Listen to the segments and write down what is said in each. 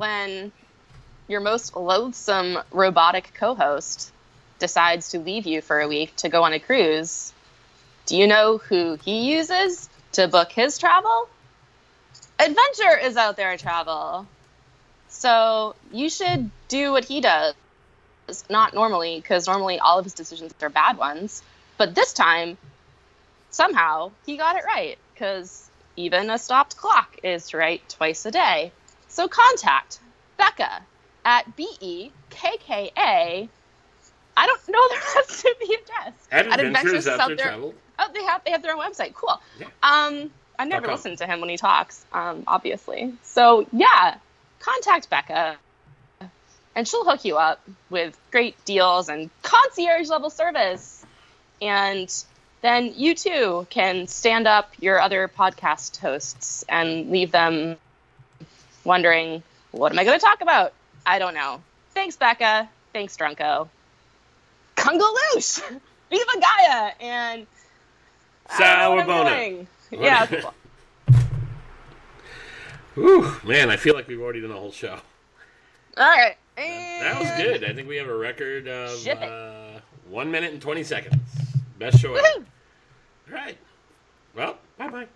when your most loathsome robotic co-host decides to leave you for a week to go on a cruise, do you know who he uses to book his travel? Adventure is out there travel. So you should do what he does. Not normally, because normally all of his decisions are bad ones. But this time, somehow, he got it right, because even a stopped clock is right twice a day. So contact Becca at B E K K A. I don't know the rest of the address. At At Adventures Adventures Out Out There There- Travel. Oh, they have they have their own website. Cool. Yeah. Um, I never com. listen to him when he talks. Um, obviously. So yeah, contact Becca, and she'll hook you up with great deals and concierge level service, and then you too can stand up your other podcast hosts and leave them wondering, what am I going to talk about? I don't know. Thanks, Becca. Thanks, Drunko. Kungaloosh! Viva Gaia! And I don't know what I'm Sawabona. doing. Yeah. Whew, man, I feel like we've already done a whole show. All right. That was good. I think we have a record of uh, one minute and 20 seconds. Best show ever. All right. Well, bye bye.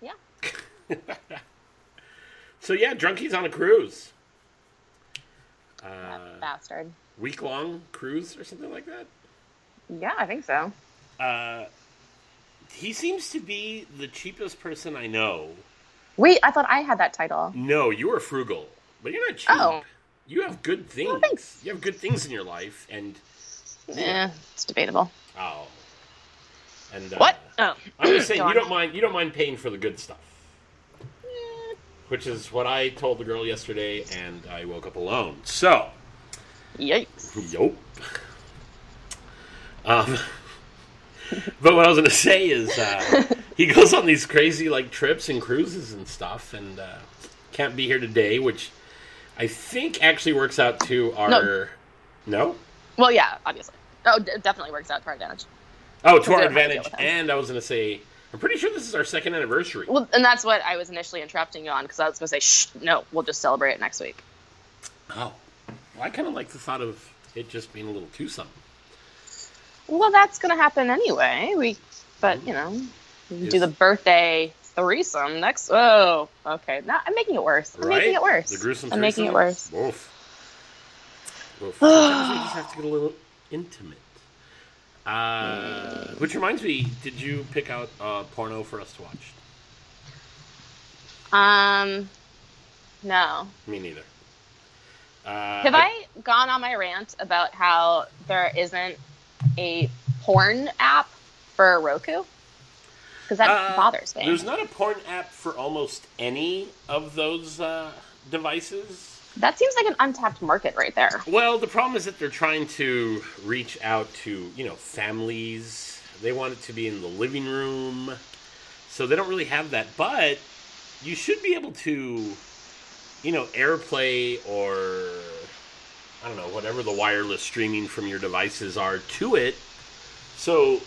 Yeah. so, yeah, Drunkie's on a cruise. Uh, bastard. week long cruise or something like that. Yeah, I think so. Uh, he seems to be the cheapest person I know. Wait, I thought I had that title. No, you are frugal, but you're not cheap. Oh. You have good things. thanks. You have good things in your life, and Yeah, it's debatable. oh, and uh, What? Oh. I'm just saying Go you on. don't mind. You don't mind paying for the good stuff, which is what I told the girl yesterday, and I woke up alone. So, Yikes. Yup. Um, but what I was going to say is uh, he goes on these crazy like trips and cruises and stuff, and uh, can't be here today, which I think actually works out to our no, Well, yeah, obviously. Oh, d- definitely works out to our advantage. oh to our Because I don't have to advantage. And I was going to say I'm pretty sure this is our second anniversary. Well, and that's what I was initially interrupting you on because I was going to say, shh, no, we'll just celebrate it next week. Oh, well, I kind of like the thought of it just being a little too something. Well, that's going to happen anyway. We, but you know, we can do the birthday threesome next. Oh, okay. Now I'm making it worse. I'm right? making it worse. The gruesome. I'm making it worse. Woof. Woof. Sometimes we just have to get a little intimate. Uh, which reminds me, did you pick out uh, porno for us to watch? Um, no. Me neither. Uh, Have I gone on my rant about how there isn't a porn app for Roku? Because that uh, bothers me. There's not a porn app for almost any of those uh, devices. That seems like an untapped market right there. Well, the problem is that they're trying to reach out to, you know, families. They want it to be in the living room. So they don't really have that. But you should be able to, you know, AirPlay or, I don't know, whatever the wireless streaming from your devices are to it. So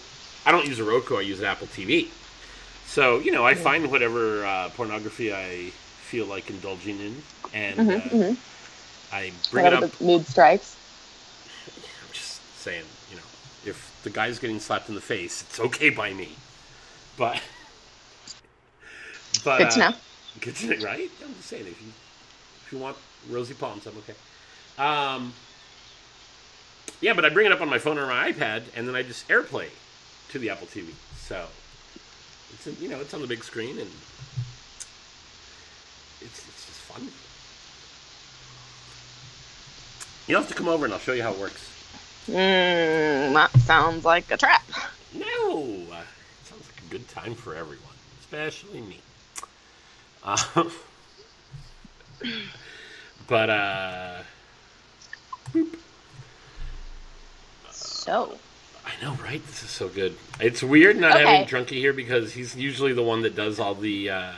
I don't use a Roku, I use an Apple TV. So, you know, I find whatever uh, pornography I feel like indulging in. And Mhm, uh, mhm. I bring it up the mood strikes. I'm just saying, you know, if the guy's getting slapped in the face, it's okay by me. But, but Good to uh, know. Good to know, right? I'm just saying, if you if you want rosy palms, I'm okay. Um, yeah, but I bring it up on my phone or my iPad, and then I just AirPlay to the Apple TV. So it's you know it's on the big screen, and it's it's just fun. You'll have to come over, and I'll show you how it works. Mm, that sounds like a trap. No, uh, it sounds like a good time for everyone, especially me. Uh, but uh, So, I know, right? This is so good. It's weird not Okay. having Drunky here because he's usually the one that does all the. Uh,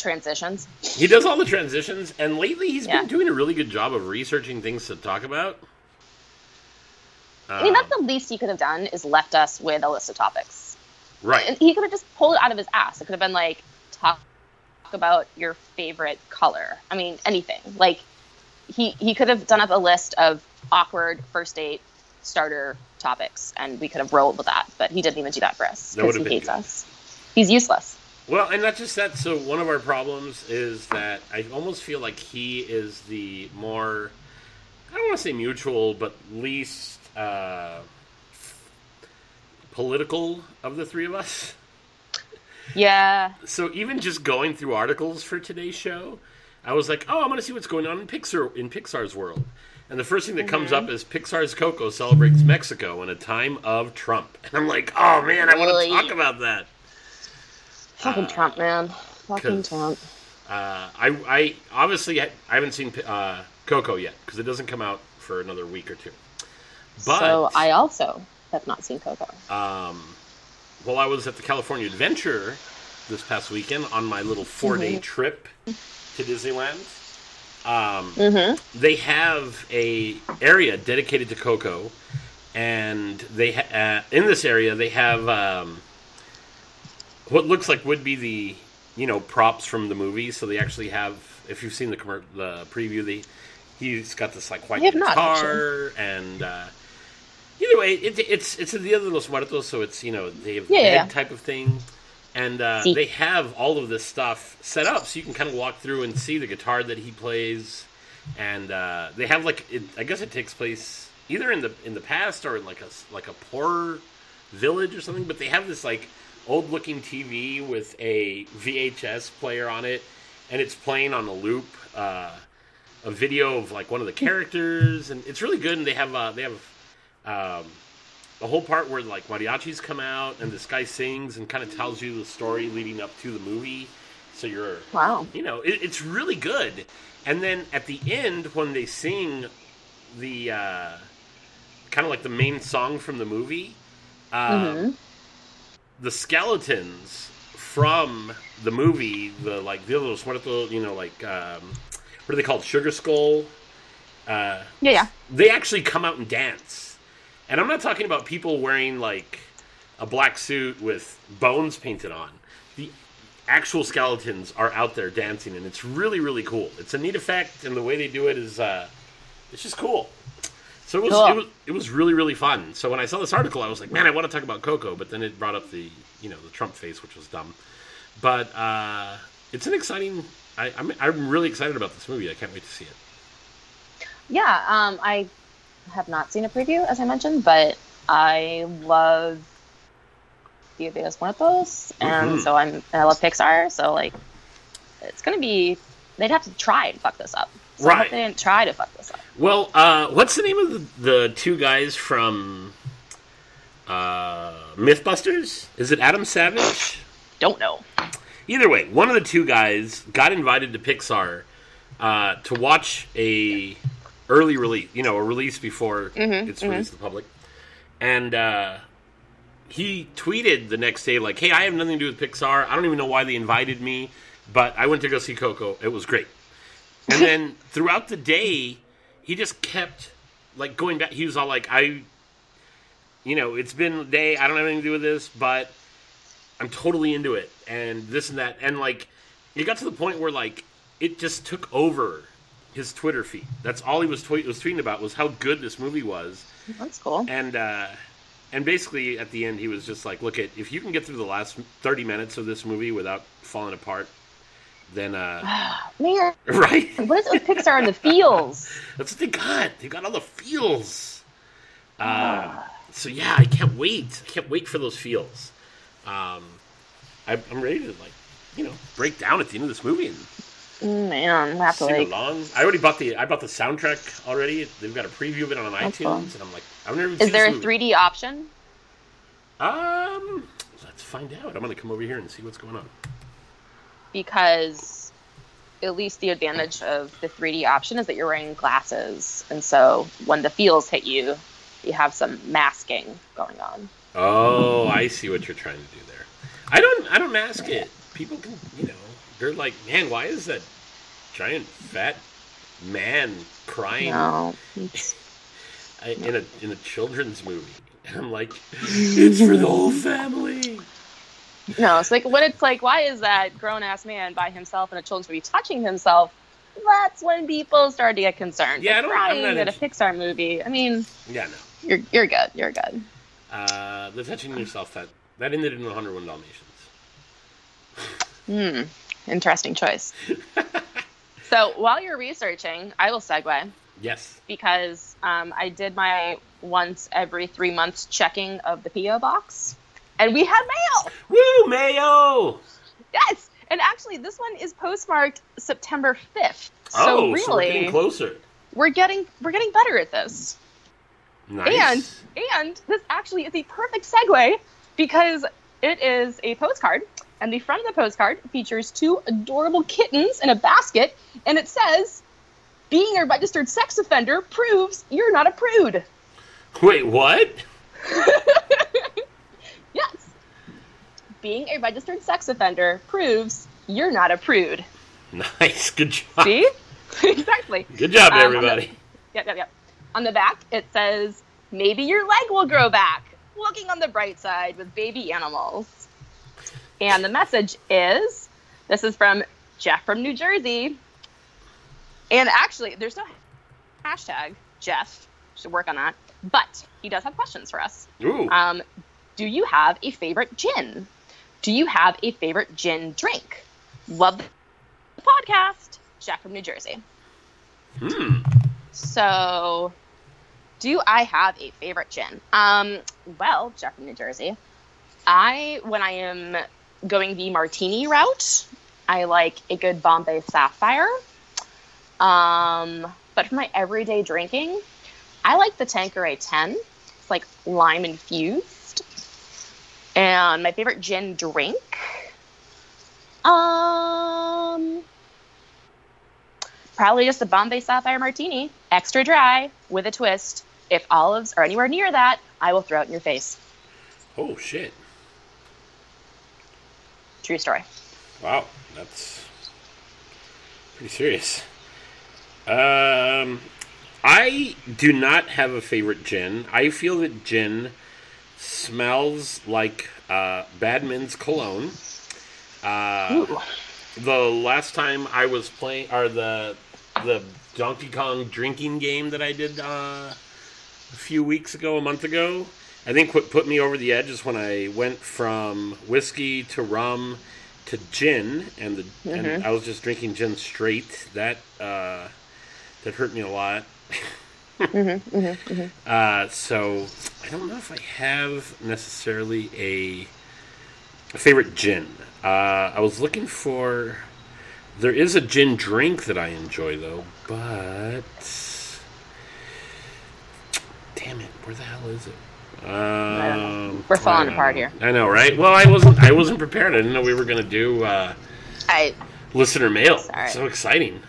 transitions. he does all the transitions, and lately he's Yeah. been doing a really good job of researching things to talk about. I mean, that's uh, the least he could have done is left us with a list of topics. right. And he could have just pulled it out of his ass. It could have been like, talk about your favorite color. I mean, anything. Like he he could have done up a list of awkward first date starter topics, and we could have rolled with that. But he didn't even do that for us because he hates good. us. He's useless. Well, and not just that. So one of our problems is that I almost feel like he is the more I don't want to say mutual, but least uh, political of the three of us. Yeah. So even just going through articles for today's show, I was like, "Oh, I'm going to see what's going on in Pixar in Pixar's world." And the first thing that comes up is Pixar's Coco celebrates Mexico in a time of Trump. And I'm like, "Oh man, I want to talk about that." Fucking Trump, man. Fucking Trump. Uh, I, I obviously I haven't seen uh, Coco yet because it doesn't come out for another week or two. But so I also have not seen Coco. um, while I was at the California Adventure this past weekend on my little 4 day Mm-hmm. trip to Disneyland, um, Mm-hmm. they have a area dedicated to Coco, and they ha- uh, in this area they have um, what looks like would be the you know props from the movie. So they actually have, if you've seen the commer- the preview, the he's got this like white guitar and. Uh, Either way, it, it's it's a Dia de los Muertos, so it's you know they have Yeah, yeah, yeah. type of thing, and uh, they have all of this stuff set up so you can kind of walk through and see the guitar that he plays, and uh, they have like it, I guess it takes place either in the in the past or in like a like a poor village or something, but they have this like old looking TV with a VHS player on it, and it's playing on a loop. Uh, a video of like one of the characters, and it's really good. And they have uh, they have um, the whole part where like mariachis come out and this guy sings and kind of tells you the story leading up to the movie. So you're, Wow. you know, it, it's really good. And then at the end, when they sing the uh, kind of like the main song from the movie, um, Mhm. The skeletons from the movie, the like the little Muertos, you know, like um, what are they called? Sugar Skull. Uh, Yeah, yeah. they actually come out and dance. And I'm not talking about people wearing like a black suit with bones painted on. The actual skeletons are out there dancing, and it's really, really cool. It's a neat effect, and the way they do it is, uh, it's just cool. So it was, Cool. it was, it was really, really fun. So when I saw this article, I was like, man, I want to talk about Coco, but then it brought up the, you know, the Trump face, which was dumb. But uh, it's an exciting. I, I'm, I'm really excited about this movie. I can't wait to see it. Yeah, um, I have not seen a preview, as I mentioned, but I love Dia de los Muertos, and Mhm. so I'm I love Pixar, so like it's gonna be they'd have to try and fuck this up. So I Right. hope they didn't try to fuck this up. Well, uh, what's the name of the, the two guys from uh, MythBusters? Is it Adam Savage? Don't know. Either way, one of the two guys got invited to Pixar uh, to watch a early release, you know, a release before Mhm, it's mhm. released to the public, and uh, he tweeted the next day like, "Hey, I have nothing to do with Pixar. I don't even know why they invited me, but I went to go see Coco. It was great." And then throughout the day, he just kept like going back. He was all like, "I, you know, it's been a day. I don't have anything to do with this, but." I'm totally into it and this and that and like it got to the point where like it just took over his Twitter feed. That's all he was, tweet- was tweeting about was how good this movie was That's cool. and uh and basically at the end he was just like look at if you can get through the last 30 minutes of this movie without falling apart then uh Man, right what is it with Pixar and the feels? that's what they got they got all the feels uh Ah. so yeah I can't wait I can't wait for those feels um I, I'm ready to like you know break down at the end of this movie and Man, I have to sing like. along. I already bought the I bought the soundtrack already. They've got a preview of it on That's iTunes, cool. and I'm like, I've never. Is there a movie. 3D option? Um, let's find out. I'm gonna come over here and see what's going on. Because at least the advantage of the 3D option is that you're wearing glasses, and so when the feels hit you, you have some masking going on. Oh, I see what you're trying to do there. I don't. I don't mask it. People can, you know, they're like, man, why is that giant fat man crying No, I- in a in a children's movie? And I'm like, it's for the whole family. No, it's like when it's like, why is that grown ass man by himself in a children's movie touching himself? That's when people start to get concerned. Yeah, I But don't- I'm crying not at a Pixar movie. I mean, Yeah, no. you're you're good. You're good. Uh, the touching yourself that that ended in 101 Dalmatians. Hmm. Interesting choice. so while you're researching, I will segue Yes. because um, I did my once every three months checking of the PO box, and we had mail. Woo, Mayo! Yes, and actually, this one is postmarked September fifth. So oh, really, so we're getting closer. we're getting we're getting better at this. Nice. And and this actually is a perfect segue because it is a postcard, and the front of the postcard features two adorable kittens in a basket, and it says, "Being a registered sex offender proves you're not a prude." Wait, what? Being a registered sex offender proves you're not a prude. Nice. Good job. See, exactly. Good job, Um, the- everybody. Yep, yep, yep. On the back, it says, maybe your leg will grow back. Looking on the bright side with baby animals. And the message is this is from Jeff from New Jersey. And actually, there's no hashtag Jeff. Should work on that. But he does have questions for us. Ooh. Um, do you have a favorite gin? Do you have a favorite gin drink? Love the podcast. Jack from New Jersey. hmm. So, do I have a favorite gin? Um, well, Jack from New Jersey, I when I am going the martini route, I like a good Bombay Sapphire. Um, but for my everyday drinking, I like the Tanqueray 10. It's like lime infused. And my favorite gin drink, um, probably just a Bombay Sapphire Martini, extra dry with a twist. If olives are anywhere near that, I will throw it in your face. Oh shit! True story. Wow, that's pretty serious. Um, I do not have a favorite gin. I feel that gin smells like uh, Badman's cologne. Uh, the last time I was playing, or the the Donkey Kong drinking game that I did uh, a few weeks ago, a month ago. I think what put me over the edge is when I went from whiskey to rum to gin, and the and I was just drinking gin straight. That uh, that hurt me a lot. Uh, so I don't know if I have necessarily a, a favorite gin. Uh, I was looking for. There is a gin drink that I enjoy though, but damn it, where the hell is it? Um, We're falling apart here. I know, right? Well, I wasn't. I wasn't prepared. I didn't know we were going to do uh, I listener mail. Sorry. So exciting.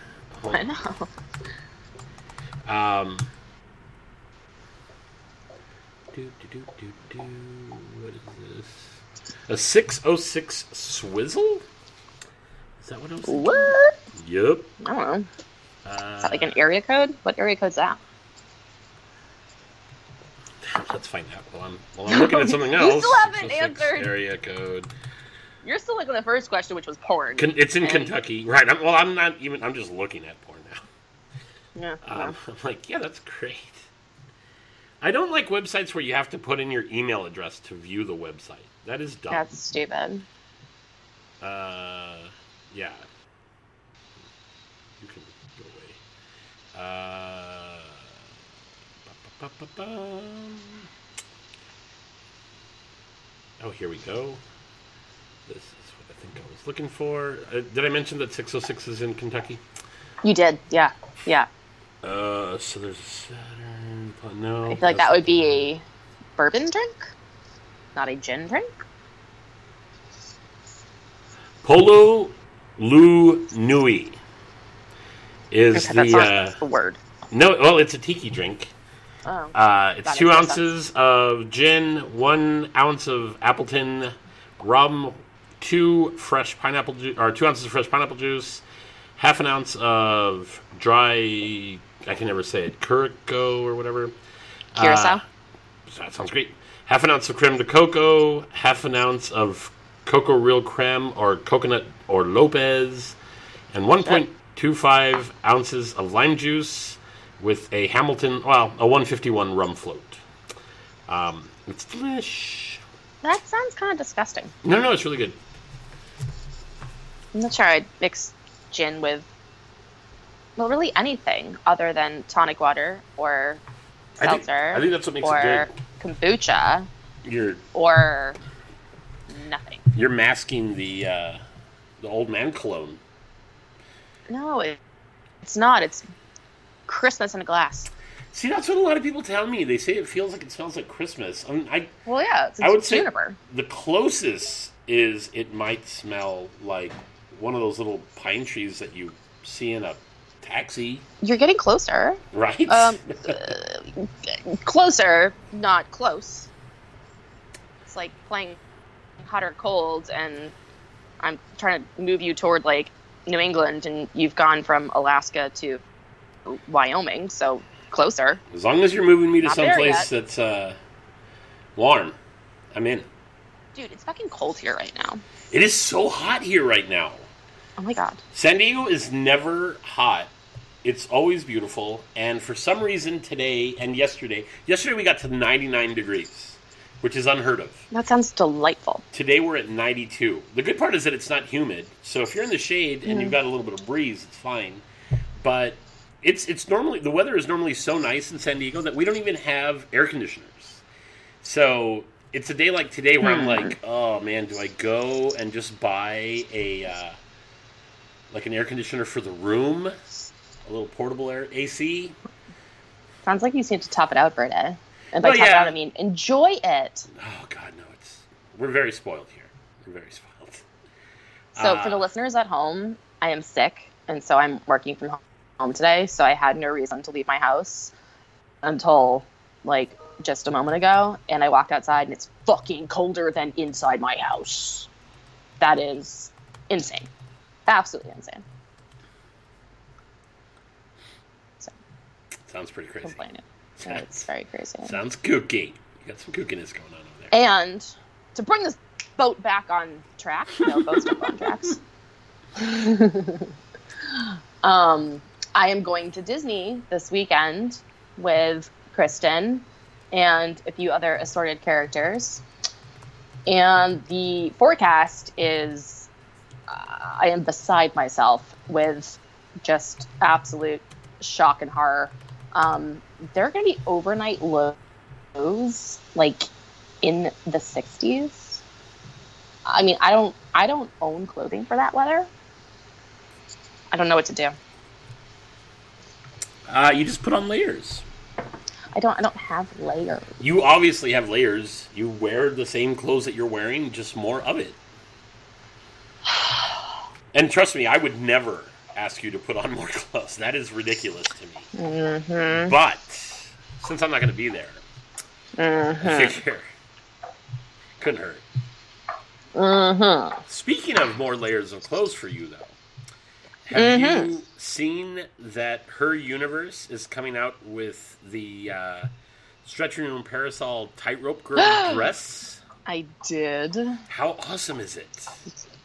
I know. Um, do, do, do. What is this? A 606 swizzle? Is that what I was thinking? What? Yep. I don't know. Uh, Is that like an area code? What area code's that? let's find out. While I'm, while I'm looking at something else. You still haven't 606 answered. Area code. You're still looking at the first question, which was porn. Con- it's in And- Kentucky. Right. I'm, well, I'm not even. I'm just looking at porn now. Yeah. Um, I'm like, yeah, that's great. I don't like websites where you have to put in your email address to view the website. That is dumb. That's stupid. Uh, yeah. You can go away. Uh, oh, here we go. This is what I think I was looking for. Uh, did I mention that 606 is in Kentucky? You did. Yeah. Yeah. Uh, so there's a Saturn. But No, I feel like that would be a bourbon drink, not a gin drink. Polo Lu Nui. Is Okay, the uh, the word. no? Well, it's a tiki drink. Oh. Uh, it's two more ounces of gin, one ounce of Appleton rum, two fresh pineapple juice, or two ounces of fresh pineapple juice, half an ounce of dry. I can never say it. Curacao or whatever. Curacao. Uh, that sounds great. Half an ounce of creme de coco, half an ounce of cocoa real creme or coconut or Lopez, and 1.25 ounces of lime juice with a Hamilton, well, a 151 rum float. Um, it's delish. That sounds kind of disgusting. No, no, it's really good. I'm not sure I'd mix gin with, well, really anything other than tonic water or I think, seltzer I think that's what makes or it kombucha. You're or nothing. you're masking the uh, the old man cologne. No, it, it's not. It's Christmas in a glass. See, that's what a lot of people tell me. They say it feels like it smells like Christmas. I, mean, I Well, yeah, it's, I would say- juniper. the closest is it might smell like one of those little pine trees that you see in a taxi, You're getting closer. right? Um, uh, closer, not close. It's like playing hot or cold, and I'm trying to move you toward like New England, and you've gone from Alaska to Wyoming, so closer. as long as you're moving me to Not someplace that's uh, warm, I'm in. Dude, it's fucking cold here right now. It is so hot here right now. Oh my god. San Diego is never hot. It's always beautiful. And for some reason today and yesterday, yesterday we got to 99 degrees, which is unheard of. That sounds delightful. Today we're at 92. The good part is that it's not humid. So if you're in the shade and you've got a little bit of breeze, it's fine. But it's it's normally the weather is normally so nice in San Diego that we don't even have air conditioners. So it's a day like today where I'm Hmm. like, oh man, do I go and just buy a uh, like an air conditioner for the room, a little portable air AC? Sounds like you need to top it out for. And by top it out, I mean enjoy it. Oh God, no! It's we're very spoiled here. We're very spoiled. So Uh, for the listeners at home, I am sick, and so I'm working from home today. So I had no reason to leave my house until like just a moment ago, and I walked outside, and it's fucking colder than inside my house. That is insane, absolutely insane. Sounds pretty crazy. Complaining, Yeah, it's very crazy. Sounds kooky. You got some kookiness going on over there. And to bring this boat back on track, no, boats don't on tracks. um, I am going to Disney this weekend with Kristen and a few other assorted characters. And the forecast is uh, I am beside myself with just absolute shock and horror. Um, there are going to be overnight lows, like in the 60s. I mean, I don't I don't own clothing for that weather. I don't know what to do. Uh, you just put on layers. I don't I don't have layers. You obviously have layers. You wear the same clothes that you're wearing, just more of it. And trust me, I would never ask you to put on more clothes. That is ridiculous to me. Mm-hmm. But since I'm not going to be there, Mm-hmm. figure couldn't hurt. Mm-hmm. Speaking of more layers of clothes for you, though, have Mhm. you seen that her universe is coming out with the uh, stretcher room parasol tightrope girl dress? I did. How awesome is it?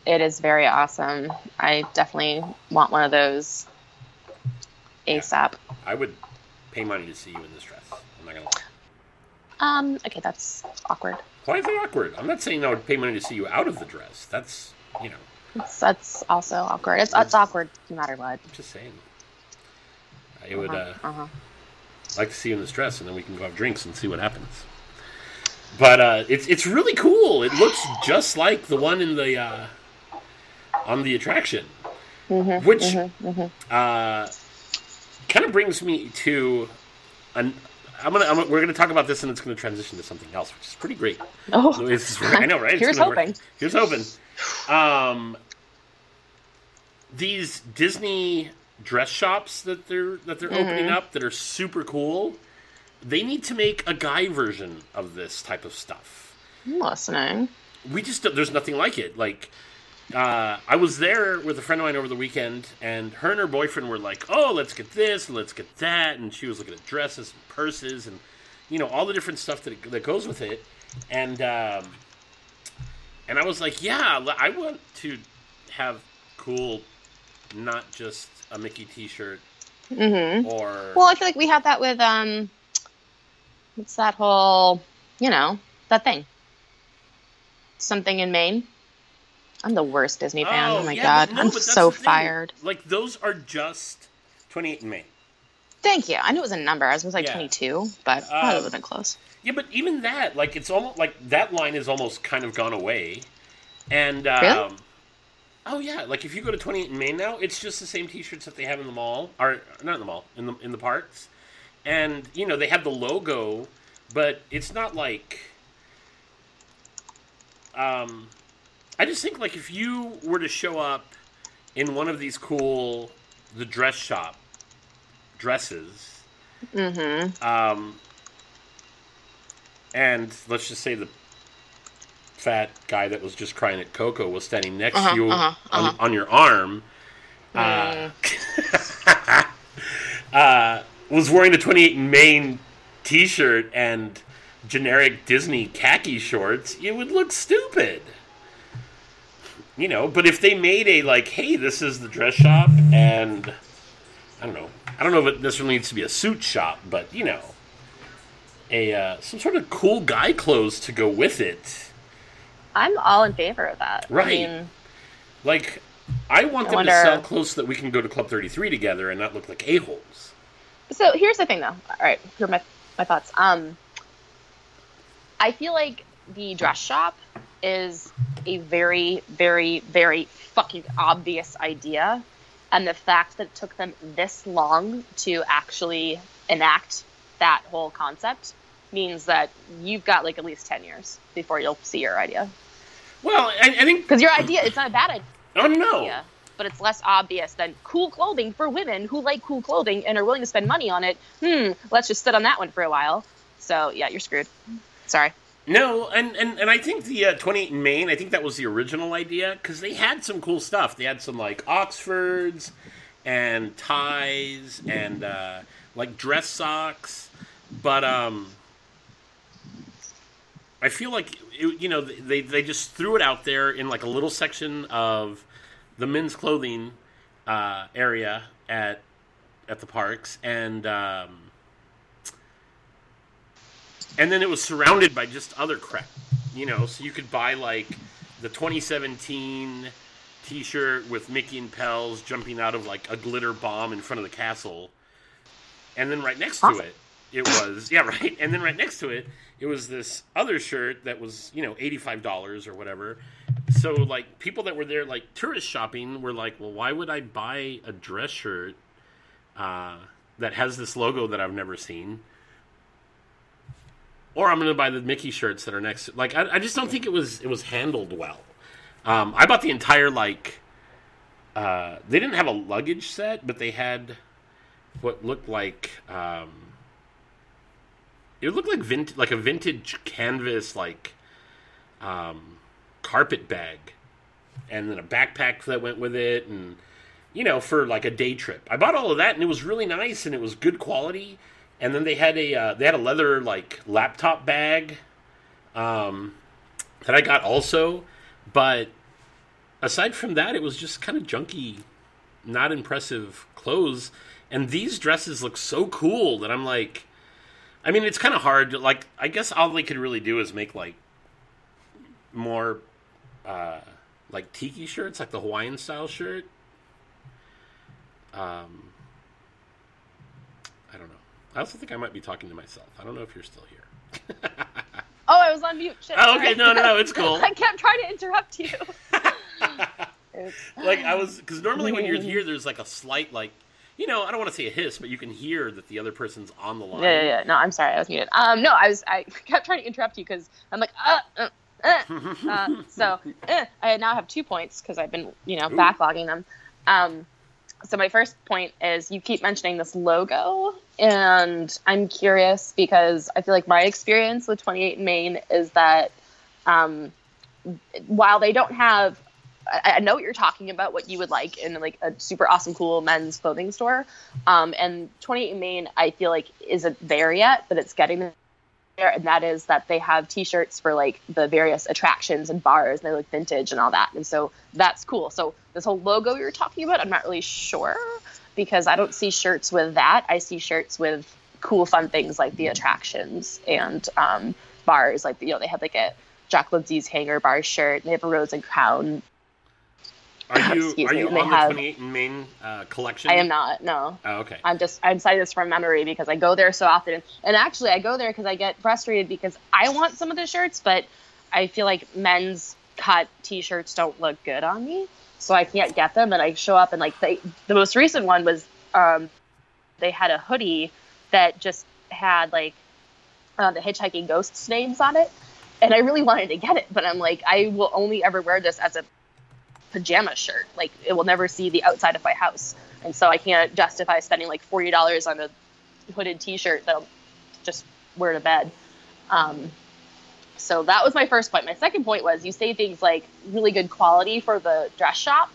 It is very awesome. I definitely want one of those ASAP. I would pay money to see you in this dress. I'm not gonna lie. Um, okay, that's awkward. Why is it awkward? I'm not saying I would pay money to see you out of the dress. That's you know, That's, that's also awkward. It's, it's awkward no matter what. I'm just saying. I would uh, Uh huh. like to see you in this dress, and then we can go have drinks and see what happens. But uh, it's it's really cool. It looks just like the one in the uh, on the attraction, Mm-hmm. which mm-hmm. uh, kind of brings me to an. I'm gonna, I'm, we're gonna talk about this, and it's gonna transition to something else, which is pretty great. Oh, It's- I know, right? It's Here's gonna work. hoping. Here's hoping. Um, these Disney dress shops that they're that they're Mm-hmm. opening up that are super cool. They need to make a guy version of this type of stuff. I'm listening. We just there's nothing like it. Like uh, I was there with a friend of mine over the weekend, and her and her boyfriend were like, "Oh, let's get this, and let's get that," and she was looking at dresses and purses and you know all the different stuff that that goes with it. And um, and I was like, yeah, I want to have cool, not just a Mickey T-shirt hmm or Well, I feel like we had that with um, what's that whole, you know, that thing. Something in Main. I'm the worst Disney fan. Oh, my yeah, god, no, I'm so fired. Like those are just 28 in May. Thank you. I knew it was a number. I was gonna Yeah. 22, but Um, probably would have been close. Yeah, but even that, like, it's almost like that line is almost kind of gone away. And um, Really? oh yeah, like if you go to 28 in Main now, it's just the same T-shirts that they have in the mall, or not in the mall, in the in the parks. And you know they have the logo, but it's not like. Um, I just think like if you were to show up in one of these cool the dress shop dresses, Mm-hmm. um, and let's just say the fat guy that was just crying at Coco was standing next Uh-huh, to you uh-huh, on, uh-huh. on your arm. Uh, uh, was wearing a 28 in Main t-shirt and generic Disney khaki shorts, it would look stupid. You know, but if they made a like, hey, this is the dress shop and I don't know. I don't know if it necessarily needs to be a suit shop, but you know, a uh, some sort of cool guy clothes to go with it. I'm all in favor of that. Right. I mean, Like, I want I them wonder- to sell clothes so that we can go to Club Thirty Three together and not look like a holes. so here's the thing, though. All right, here are my my thoughts. Um, I feel like the dress shop is a very, very, very fucking obvious idea, and the fact that it took them this long to actually enact that whole concept means that you've got like at least ten years before you'll see your idea. Well, I, I think. Because your idea, it's not a bad idea. Oh no. idea, but it's less obvious than cool clothing for women who like cool clothing and are willing to spend money on it. Hmm, let's just sit on that one for a while. So yeah, you're screwed. Sorry. No, and, and, and I think the uh, 28 in Main, I think that was the original idea because they had some cool stuff. They had some like Oxfords and ties and uh, like dress socks, but um, I feel like it, you know they they just threw it out there in like a little section of the men's clothing uh, area at at the parks and. Um, and then it was surrounded by just other crap, you know. So you could buy like the 2017 T-shirt with Mickey and Pels jumping out of like a glitter bomb in front of the castle, and then right next to it, it was yeah right, and then right next to it, it was this other shirt that was you know eighty five dollars or whatever. So like people that were there like tourist shopping were like, well, why would I buy a dress shirt uh, that has this logo that I've never seen? Or I'm going to buy the Mickey shirts that are next. Like, I, I just don't think it was it was handled well. Um, I bought the entire like. Uh, they didn't have a luggage set, but they had what looked like um, it looked like vint- like a vintage canvas like um, carpet bag, and then a backpack that went with it, and you know for like a day trip. I bought all of that, and it was really nice, and it was good quality and then they had a uh, they had a leather like laptop bag um, that I got also, but aside from that, it was just kind of junky, not impressive clothes. And these dresses look so cool that I'm like, I mean, it's kind of hard. Like, I guess all they could really do is make like more uh, like tiki shirts, like the Hawaiian style shirt. Um, I don't know. I also think I might be talking to myself. I don't know if you're still here. Oh, I was on mute. Shit, Oh, okay. sorry. No, no, no. It's cool. I kept trying to interrupt you. Like I was, because normally when you're here, there's like a slight, like, you know, I don't want to say a hiss, but you can hear that the other person's on the line. Yeah, yeah, yeah. No, I'm sorry. I was muted. Um, no, I was. I kept trying to interrupt you because I'm like, uh, uh, uh. uh so uh, I now have two points because I've been, you know, Ooh. backlogging them. Um, so my first point is you keep mentioning this logo, and I'm curious because I feel like my experience with 28 Main is that um, while they don't have I, know what you're talking about, what you would like in like a super awesome, cool men's clothing store. Um, and 28 in Main, I feel like isn't there yet, but it's getting and that is that they have T-shirts for like the various attractions and bars, and they look vintage and all that, and so that's cool. So this whole logo you're talking about, I'm not really sure because I don't see shirts with that. I see shirts with cool, fun things like the attractions and um, bars. Like you know, they have like a Jack Lindsey's Hangar bar shirt. And they have a Rose and Crown Are you Excuse are you they on have- the 28 and Main uh, collection? I am not. No. Oh, okay. I'm just I'm citing this from memory because I go there so often, and actually I go there because I get frustrated because I want some of the shirts, but I feel like men's cut T-shirts don't look good on me, so I can't get them. And I show up and like they, the most recent one was um, they had a hoodie that just had like uh, the hitchhiking ghosts names on it, and I really wanted to get it, but I'm like I will only ever wear this as a pajama shirt. Like it will never see the outside of my house, and so I can't justify spending like forty dollars on a hooded T-shirt that I'll just wear to bed. Um, so that was my first point. My second point was you say things like really good quality for the dress shop,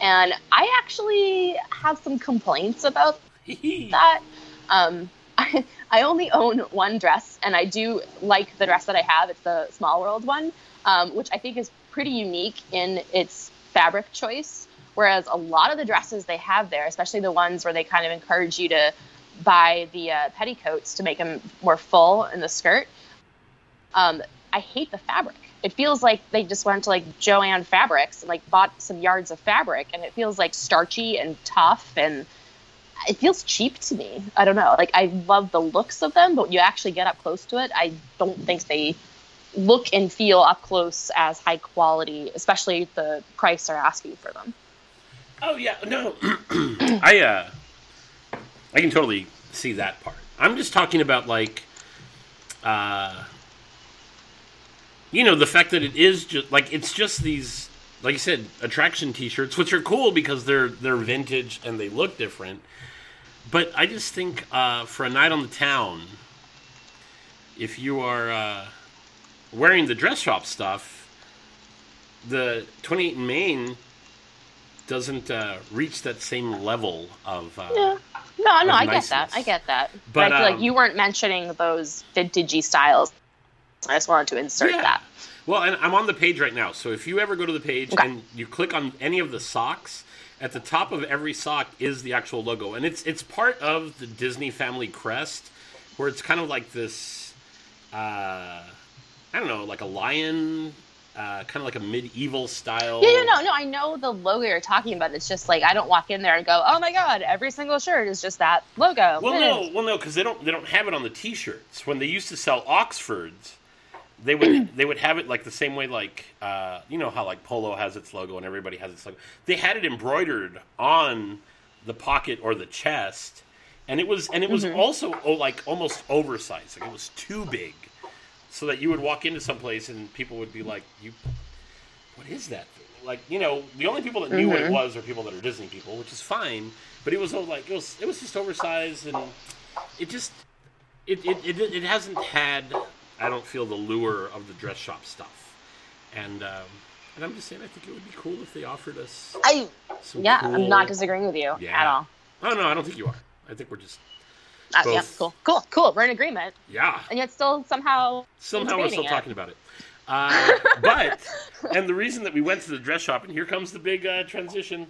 and I actually have some complaints about that. Um, I, I only own one dress, and I do like the dress that I have. It's the Small World one, um, which I think is pretty unique in its fabric choice. Whereas a lot of the dresses they have there, especially the ones where they kind of encourage you to buy the uh, petticoats to make them more full in the skirt, um, I hate the fabric. It feels like they just went to like Jo-Ann Fabrics and like bought some yards of fabric, and it feels like starchy and tough and it feels cheap to me. I don't know. Like I love the looks of them, but when you actually get up close to it, I don't think they look and feel up close as high quality, especially the price they're asking for them. Oh yeah, no, I uh, I can totally see that part. I'm just talking about like, uh, you know, the fact that it is just like it's just these, like you said, attraction T-shirts, which are cool because they're they're vintage and they look different. But I just think uh, for a night on the town, if you are uh, wearing the dress shop stuff, the 28 in Main doesn't uh, reach that same level of. Uh, Yeah. No, no, I get that. I get that. But, But, I feel um, like you weren't mentioning those vintagey styles. I just wanted to insert Yeah. that. Well, and I'm on the page right now. So if you ever go to the page Okay. and you click on any of the socks, at the top of every sock is the actual logo, and it's it's part of the Disney family crest, where it's kind of like this, uh, I don't know, like a lion, uh, kind of like a medieval style. Yeah, no, no, no. I know the logo you're talking about. It's just like I don't walk in there and go, "Oh my god, every single shirt is just that logo." Well, no, well, no, because they don't they don't have it on the T-shirts. When they used to sell Oxfords, they would they would have it like the same way, like uh, you know how like Polo has its logo and everybody has its logo. They had it embroidered on the pocket or the chest, and it was and it was also oh, like almost oversized. Like it was too big, so that you would walk into some place and people would be like, "You, what is that?" thing?" Like you know, the only people that knew what it was are people that are Disney people, which is fine. But it was all like it was it was just oversized and it just it, it, it, it hasn't had I don't feel the lure of the dress shop stuff, and um, and I'm just saying I think it would be cool if they offered us I some. yeah, cool... I'm not disagreeing with you Yeah. at all. Oh no, I don't think you are. I think we're just Uh, yeah, cool, cool, cool. We're in agreement, yeah. and yet still somehow Somehow we're still it. talking about it. Uh, but and the reason that we went to the dress shop and here comes the big uh, transition.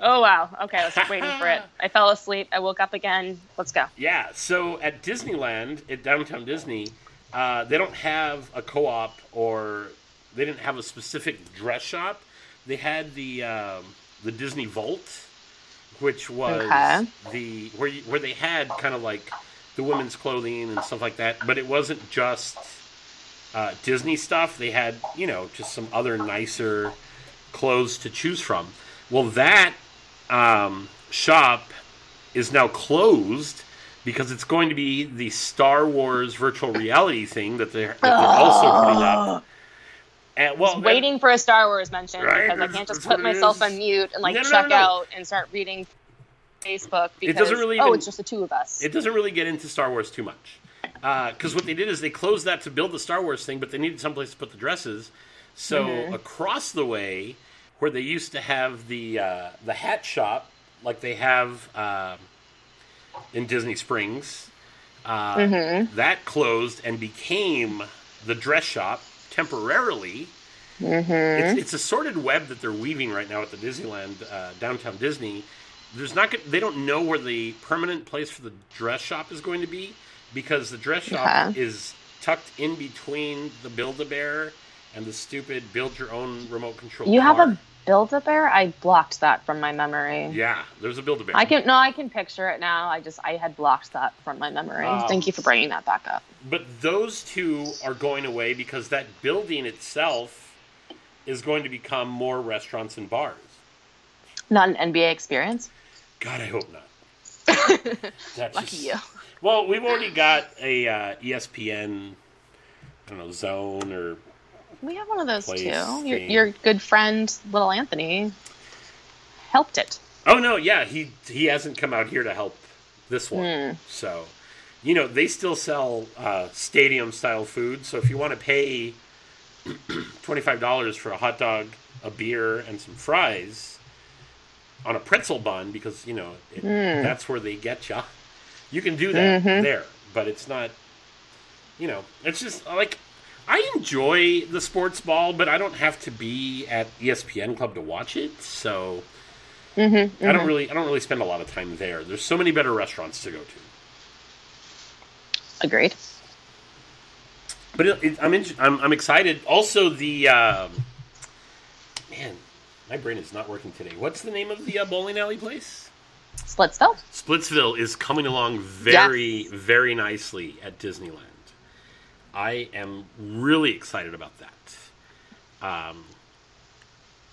Oh wow. Okay, I was waiting for it. I fell asleep. I woke up again. Let's go. Yeah, so at Disneyland, at Downtown Disney, uh, they don't have a co-op or they didn't have a specific dress shop. They had the um, the Disney Vault, which was Okay. the where you, where they had kind of like the women's clothing and stuff like that, but it wasn't just uh, Disney stuff. They had you know just some other nicer clothes to choose from. Well, that um, shop is now closed because it's going to be the Star Wars virtual reality thing that they're, that they're also putting up. And, well, Waiting for a Star Wars mention Right, because I can't just put myself on mute and like No, no, check no, out and start reading Facebook because doesn't really oh, it's just the two of us. it doesn't really get into Star Wars too much. Because what they did is they closed that to build the Star Wars thing, but they needed someplace to put the dresses. So Mm-hmm. across the way, where they used to have the uh, the hat shop, like they have um in Disney Springs, Uh, Mhm. That closed and became the dress shop temporarily. Mm-hmm. It's, it's a sorted web that they're weaving right now at the Disneyland uh, downtown Disney. There's not they don't know where the permanent place for the dress shop is going to be because the dress shop Okay. is tucked in between the Build a Bear and the stupid build your own remote control. You have a Build a Bear? I blocked that from my memory. yeah. There's a Build a Bear. I can no, I can picture it now. I just I had blocked that from my memory. Um, Thank you for bringing that back up. But those two are going away because that building itself is going to become more restaurants and bars. Not an NBA experience. God, I hope not. That's Lucky just- you. Well, we've already got a uh, ESPN, I don't know, zone or We have one of those too. Your, your good friend, little Anthony, helped it. oh no, yeah, he he hasn't come out here to help this one. Hmm. So, you know, they still sell uh, stadium style food. So if you want to pay twenty five dollars for a hot dog, a beer, and some fries on a pretzel bun, because you know it, Hmm. that's where they get you. You can do that Mhm. there, but it's not. You know, it's just like I enjoy the sports ball, but I don't have to be at ESPN Club to watch it. So Mm-hmm, I don't really, I don't really spend a lot of time there. There's so many better restaurants to go to. Agreed. But it, it, I'm, in, I'm I'm excited. Also, the um, man, my brain is not working today. What's the name of the uh, bowling alley place? Splitsville. Splitsville is coming along very, very nicely at Disneyland. I am really excited about that. Um,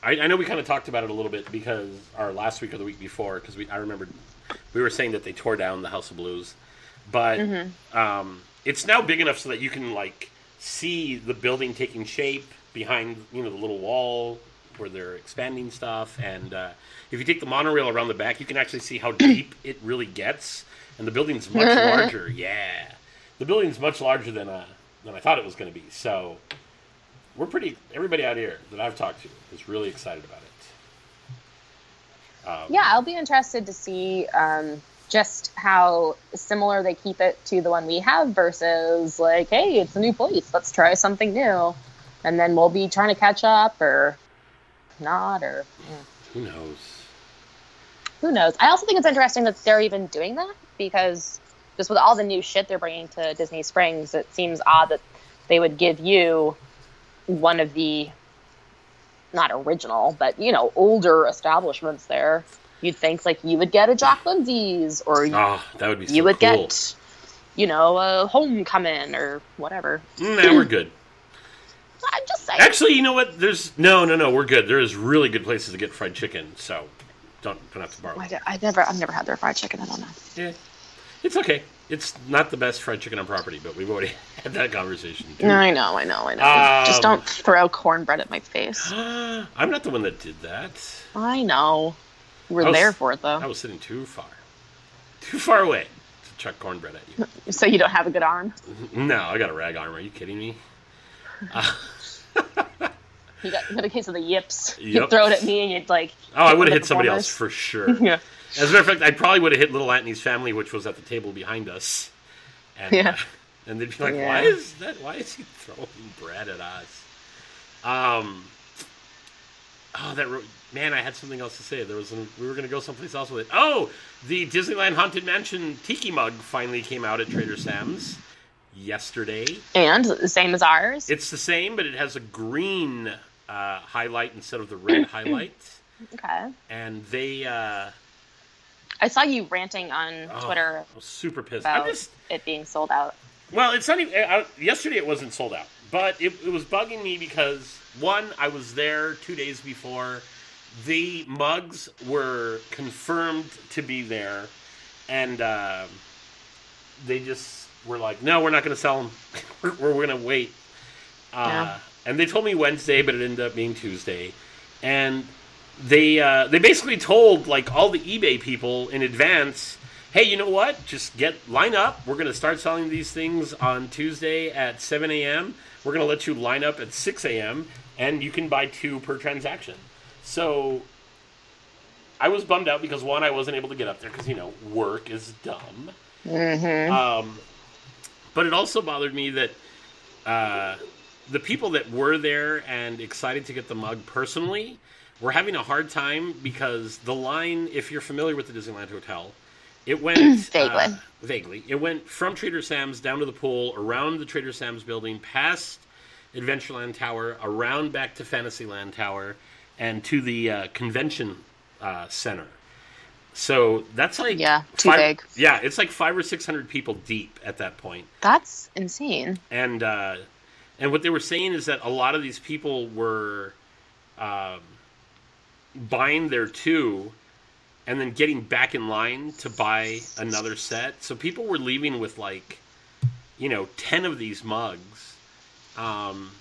I, I know we kind of talked about it a little bit because our last week or the week before, because we I remember we were saying that they tore down the House of Blues, but um, it's now big enough so that you can like see the building taking shape behind you know the little wall where they're expanding stuff. And uh, if you take the monorail around the back you can actually see how deep it really gets. And the building's much larger. Yeah. The building's much larger than uh, than I thought it was going to be so we're pretty everybody out here that I've talked to is really excited about it um, Yeah, I'll be interested to see um, just how similar they keep it to the one we have versus like, hey, it's a new place. Let's try something new, and then we'll be trying to catch up or not or who knows who knows. I also think it's interesting that they're even doing that because just with all the new shit they're bringing to Disney Springs, it seems odd that they would give you one of the not original, but you know, older establishments there. You'd think like you would get a Jock Lindsey's or you, oh that would be so you would cool. get you know, a homecoming or whatever. Mm, nah we're good I'm just saying. Actually, you know what? There's no, no, no. We're good. There is really good places to get fried chicken, so don't don't have to borrow. I, I never I've never had their fried chicken, I don't know. Yeah, it's okay. It's not the best fried chicken on property, but we've already had that conversation. Too. I know, I know, I know. Um, just don't throw cornbread at my face. I'm not the one that did that. I know. We're was- there for it though. I was sitting too far, too far away to chuck cornbread at you. So you don't have a good arm. no, I got a rag arm. Are you kidding me? You got, you got a case of the yips. Yep. You'd throw it at me and you'd like. Oh, I would have hit somebody else for sure. Yeah. As a matter of fact, I probably would have hit little Anthony's family, which was at the table behind us. And, Yeah. uh, and they'd be like, Yeah. "Why is that? Why is he throwing bread at us?" Um. Oh, that ro- man! I had something else to say. There was an, we were going to go someplace else with it. Oh, the Disneyland Haunted Mansion tiki mug finally came out at Trader Sam's yesterday. And the same as ours. It's the same, but it has a green uh, highlight instead of the red highlight. okay. And they. Uh, I saw you ranting on Oh, Twitter I was super pissed. I about just it being sold out. well, it's not even. I, yesterday it wasn't sold out, but it, it was bugging me because one, I was there two days before. The mugs were confirmed to be there, and uh, they just were like, "No, we're not going to sell them. we're, we're going to wait." Uh, Yeah. And they told me Wednesday, but it ended up being Tuesday, and they uh, they basically told like all the eBay people in advance, "Hey, you know what? Just get line up. We're going to start selling these things on Tuesday at 7 a.m. We're going to let you line up at 6 a.m. and you can buy two per transaction." So I was bummed out because one, I wasn't able to get up there because you know work is dumb. Mm-hmm. Um, but it also bothered me that uh, the people that were there and excited to get the mug personally were having a hard time because the line, if you're familiar with the Disneyland Hotel, it went Vaguely. uh, vaguely. It went from Trader Sam's down to the pool, around the Trader Sam's building, past Adventureland Tower, around back to Fantasyland Tower, and to the uh, convention uh, center. So that's like Yeah, too five- big. Yeah, it's like five or six hundred people deep at that point That's insane. and uh, and what they were saying is that a lot of these people were um, buying their two and then getting back in line to buy another set. So people were leaving with like, you know, ten of these mugs, um,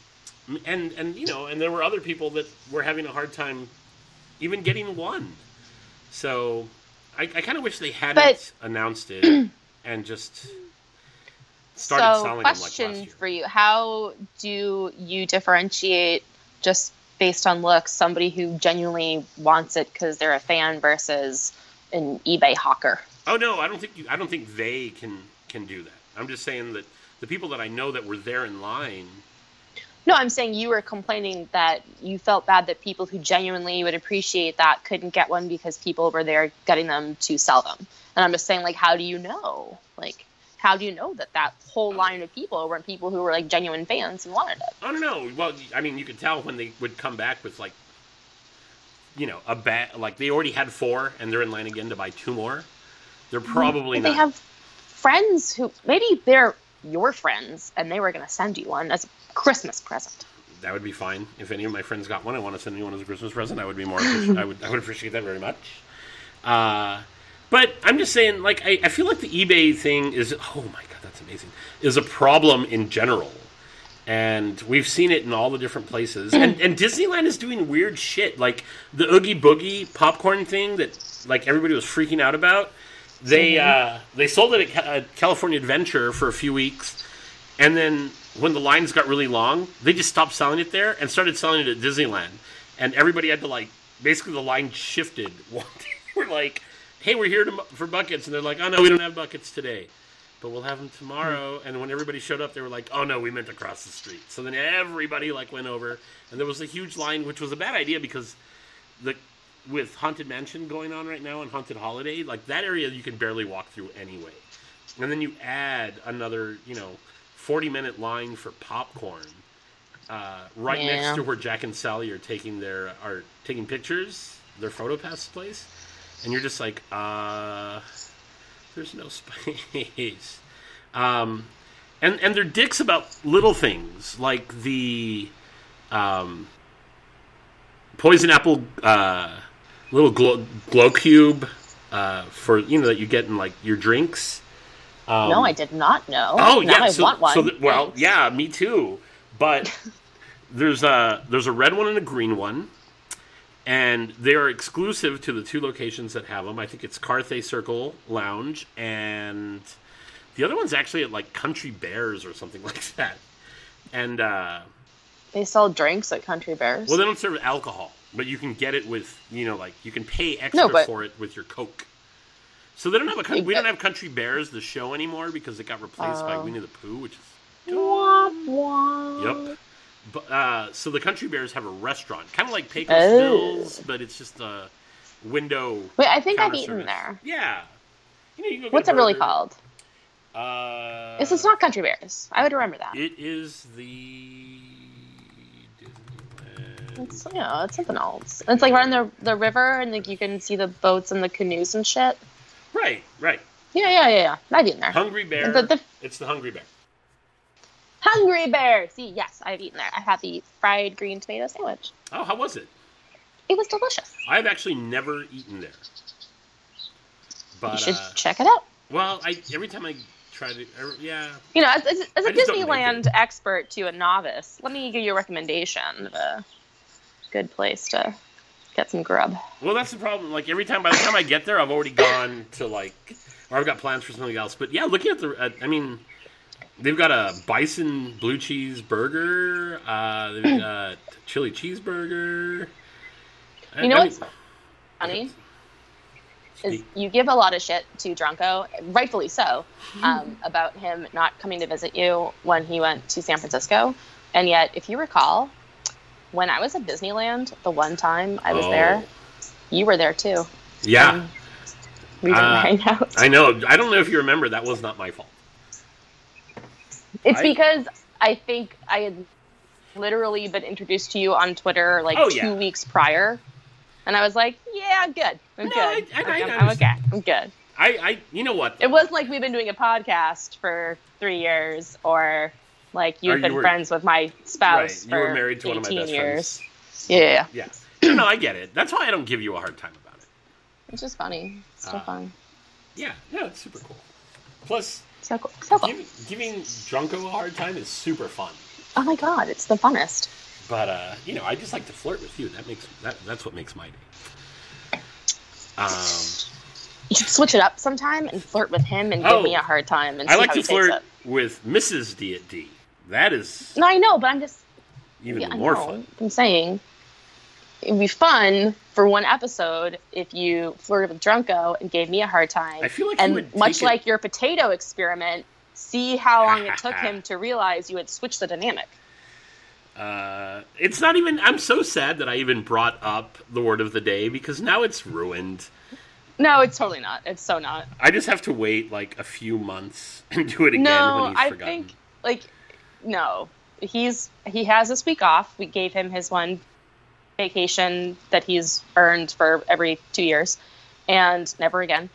and and you know, and there were other people that were having a hard time even getting one. So I, I kind of wish they hadn't But- announced it and just started so, selling them like question last year. for you: How do you differentiate just based on looks somebody who genuinely wants it because they're a fan versus an eBay hawker? Oh no, I don't think you, I don't think they can can do that. I'm just saying that the people that I know that were there in line. No, I'm saying you were complaining that you felt bad that people who genuinely would appreciate that couldn't get one because people were there getting them to sell them. And I'm just saying, like, how do you know? Like, how do you know that that whole line of people weren't people who were like genuine fans and wanted it? I don't know. Well, I mean, you could tell when they would come back with like, you know, a bat. Like they already had four, and they're in line again to buy two more. They're probably But not. they have friends who maybe they're your friends and they were going to send you one as a Christmas present. that would be fine. If any of my friends got one, I want to send you one as a Christmas present. I would be more. I would. I would appreciate that very much. Uh, but I'm just saying, like, I, I feel like the eBay thing is. Oh my god, that's amazing. Is a problem in general, and we've seen it in all the different places. and and Disneyland is doing weird shit, like the Oogie Boogie popcorn thing that like everybody was freaking out about. They uh, they sold it at at California Adventure for a few weeks, and then when the lines got really long, they just stopped selling it there and started selling it at Disneyland. And everybody had to like basically the line shifted. One day we're like, "Hey, we're here to, for buckets," and they're like, "Oh no, we don't have buckets today, but we'll have them tomorrow." And when everybody showed up, they were like, "Oh no, we meant across the street." So then everybody like went over, and there was a huge line, which was a bad idea because the with Haunted Mansion going on right now and Haunted Holiday, like that area you can barely walk through anyway. And then you add another, you know, 40 minute line for popcorn uh, right Yeah. next to where Jack and Sally are taking their are taking pictures, their photo pass place, and you're just like, uh, there's no space. Um, and and they're dicks about little things like the um, poison apple uh, little glow, glow cube uh, for you know that you get in like your drinks. Um, no, I did not know. Oh now yeah, I so, want one. so that, well, yeah, me too. But there's a there's a red one and a green one, and they are exclusive to the two locations that have them. I think it's Carthay Circle Lounge, and the other one's actually at like Country Bears or something like that. And uh, They sell drinks at Country Bears. well, they don't serve alcohol, but you can get it with you know like you can pay extra No, but- for it with your Coke. So they don't have a we don't have Country Bears the show anymore because it got replaced by Oh. Winnie the Pooh, which is Womp womp. Yep. Uh, so the Country Bears have a restaurant, kind of like Pecos Oh. Bills, but it's just a window. Wait, I think I've eaten service. there. Yeah. You know, you go What's it really called? Uh, This is not Country Bears. I would remember that. It is the. Disneyland. It's you know, it's something else. It's like right on the the river, and like you can see the boats and the canoes and shit. Right, right. Yeah, yeah, yeah, yeah. I've eaten there. Hungry Bear. The- the- it's the Hungry Bear. Hungry Bear. See, yes, I've eaten there. I had the fried green tomato sandwich. Oh, how was it? It was delicious. I've actually never eaten there. But you should uh, check it out. well, I every time I try to, er, yeah, You know, as, as, as a I just don't make Disneyland expert to a novice, let me give you a recommendation of a good place to get some grub. Well, that's the problem. Like every time, by the time I get there, I've already gone to like, or I've got plans for something else. But yeah, looking at the, I mean, they've got a bison blue cheese burger. Uh, they've got chili cheeseburger. I- You know I what's mean- funny? is you give a lot of shit to Drunko, rightfully so, um, about him not coming to visit you when he went to San Francisco. And yet, if you recall, when I was at Disneyland, the one time I was Oh. there, you were there too. Yeah, Um, we didn't Uh, hang out. I know. I don't know if you remember. That was not my fault. It's I- because I think I had literally been introduced to you on Twitter like Oh, two yeah. weeks prior. And I was like, yeah, I'm good. I'm No, good. I- I- I'm okay. I'm good. I, I, you know what? It wasn't like we've been doing a podcast for three years or like you've you been were- friends with my spouse Right, you for were married to one of my 18 best years. friends. Yeah. Yeah. no, no, I get it. That's why I don't give you a hard time about it. It's just funny. It's so Uh, fun. Yeah, no, it's super cool. Plus, So cool. So cool. giving, giving Drunko a hard time is super fun. Oh my god, it's the funnest. But uh, you know, I just like to flirt with you. That makes that that's what makes my day. Um, You should switch it up sometime and flirt with him and Oh. give me a hard time and I like to flirt with Mrs. D at D. That is No, I know, but I'm just even yeah, more fun. I'm saying it'd be fun for one episode if you flirted with Drunko and gave me a hard time. I feel like you and would much take it- like your potato experiment, see how long it took him to realize you had switched the dynamic. Uh, it's not even. I'm so sad that I even brought up the word of the day because now it's ruined. No, it's totally not. It's so not. I just have to wait like a few months and do it again no, when he's I forgotten. think like no. He's he has this week off. We gave him his one vacation that he's earned for every two years, and never again.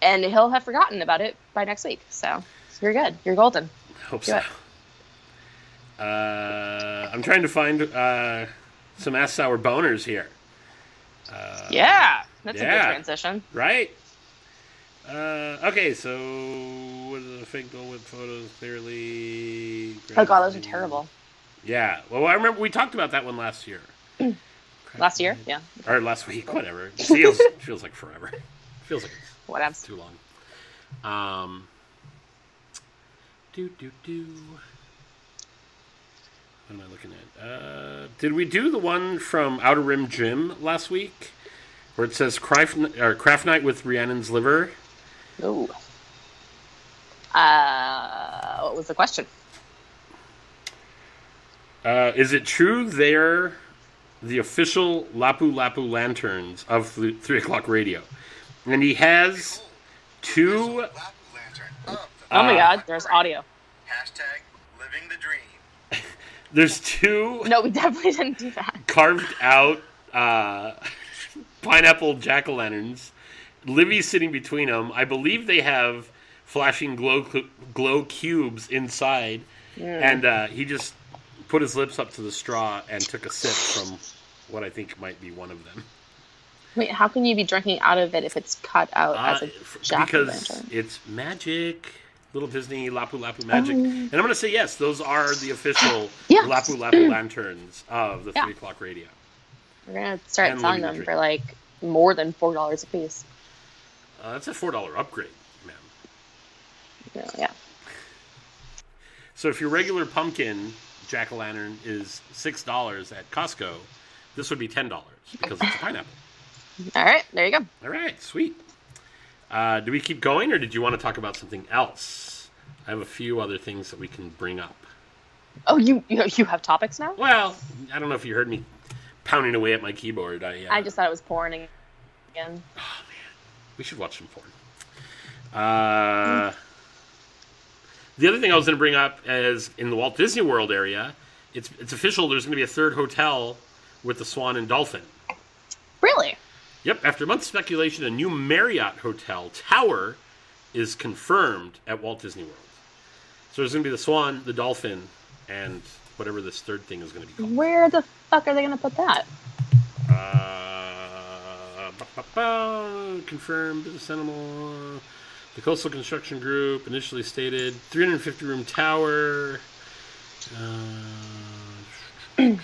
And he'll have forgotten about it by next week. So you're good. You're golden. I hope do so. it. Uh, I'm trying to find uh, some ass sour boners here. Uh, Yeah, that's a good transition. Right? Uh, okay, so what is the fake Dole Whip photos clearly? Oh god, those are terrible. Yeah. Well, I remember we talked about that one last year. Last year, yeah. Or last week, whatever. It feels feels like forever. feels like it's Whatever. too long. Um. Do do do. What am I looking at? Uh, did we do the one from Outer Rim Gym last week, where it says craft, or craft night with Rhiannon's liver? Ooh. Uh, what was the question? Uh, is it true they're the official Lapu Lapu lanterns of th- three o'clock radio? And he has two. Lap lantern of the Oh my Uh, god, there's audio. hashtag living the dream. There's two No, we definitely didn't do that. carved out uh, pineapple jack o' lanterns. Livy's sitting between them. I believe they have flashing glow cl- glow cubes inside, and uh, he just put his lips up to the straw and took a sip from what I think might be one of them. Wait, how can you be drinking out of it if it's cut out Uh, as a jack because it's magic. Little Disney Lapu Lapu magic, Oh. and I'm going to say yes. Those are the official Yeah. Lapu Lapu lanterns of the Yeah. three o'clock radio. We're gonna start And selling them for like more than four dollars a piece. Uh, that's a four dollar upgrade, man. Yeah, yeah. So if your regular pumpkin jack o' lantern is six dollars at Costco, this would be ten dollars because it's a pineapple. All right, there you go. All right, sweet. Uh, do we keep going, or did you want to talk about something else? I have a few other things that we can bring up. Oh, you you, you have topics now? Well, I don't know if you heard me pounding away at my keyboard. I, uh, I just thought it was porn again. Oh man, we should watch some porn. Uh, the other thing I was going to bring up is in the Walt Disney World area, it's it's official. There's going to be a third hotel with the Swan and Dolphin. Really? Yep, after months of speculation, a new Marriott Hotel Tower is confirmed at Walt Disney World. So there's going to be the Swan, the Dolphin, and whatever this third thing is going to be called. Where the fuck are they gonna put that? Uh, confirmed business animal. The Coastal Construction Group initially stated 350 room tower. Uh,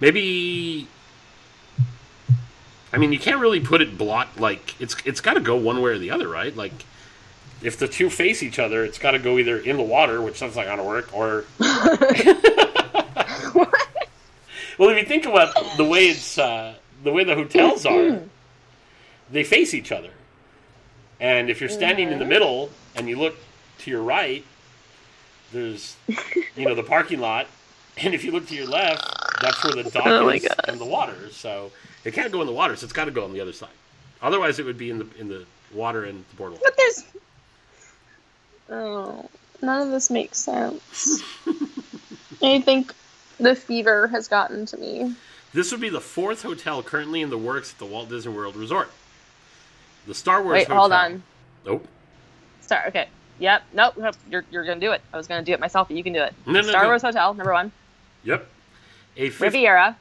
maybe. I mean, you can't really put it block like it's it's got to go one way or the other, right? Like, if the two face each other, it's got to go either in the water, which sounds like on to work, or well, if you think about the way it's uh, the way the hotels are, they face each other. And if you're standing in the middle and you look to your right, there's you know the parking lot, and if you look to your left, that's where the dock Oh is and the water. So it can't go in the water, so it's got to go on the other side. Otherwise, it would be in the in the water and the boardwalk. But there's. Oh, none of this makes sense. I think the fever has gotten to me. This would be the fourth hotel currently in the works at the Walt Disney World Resort. The Star Wars. Wait, Hotel. hold on. Nope. Star. Okay. Yep. Nope. nope. You're you're gonna do it. I was gonna do it myself, but you can do it. No, no, Star no. Wars Hotel, number one. Yep. A fif- Riviera,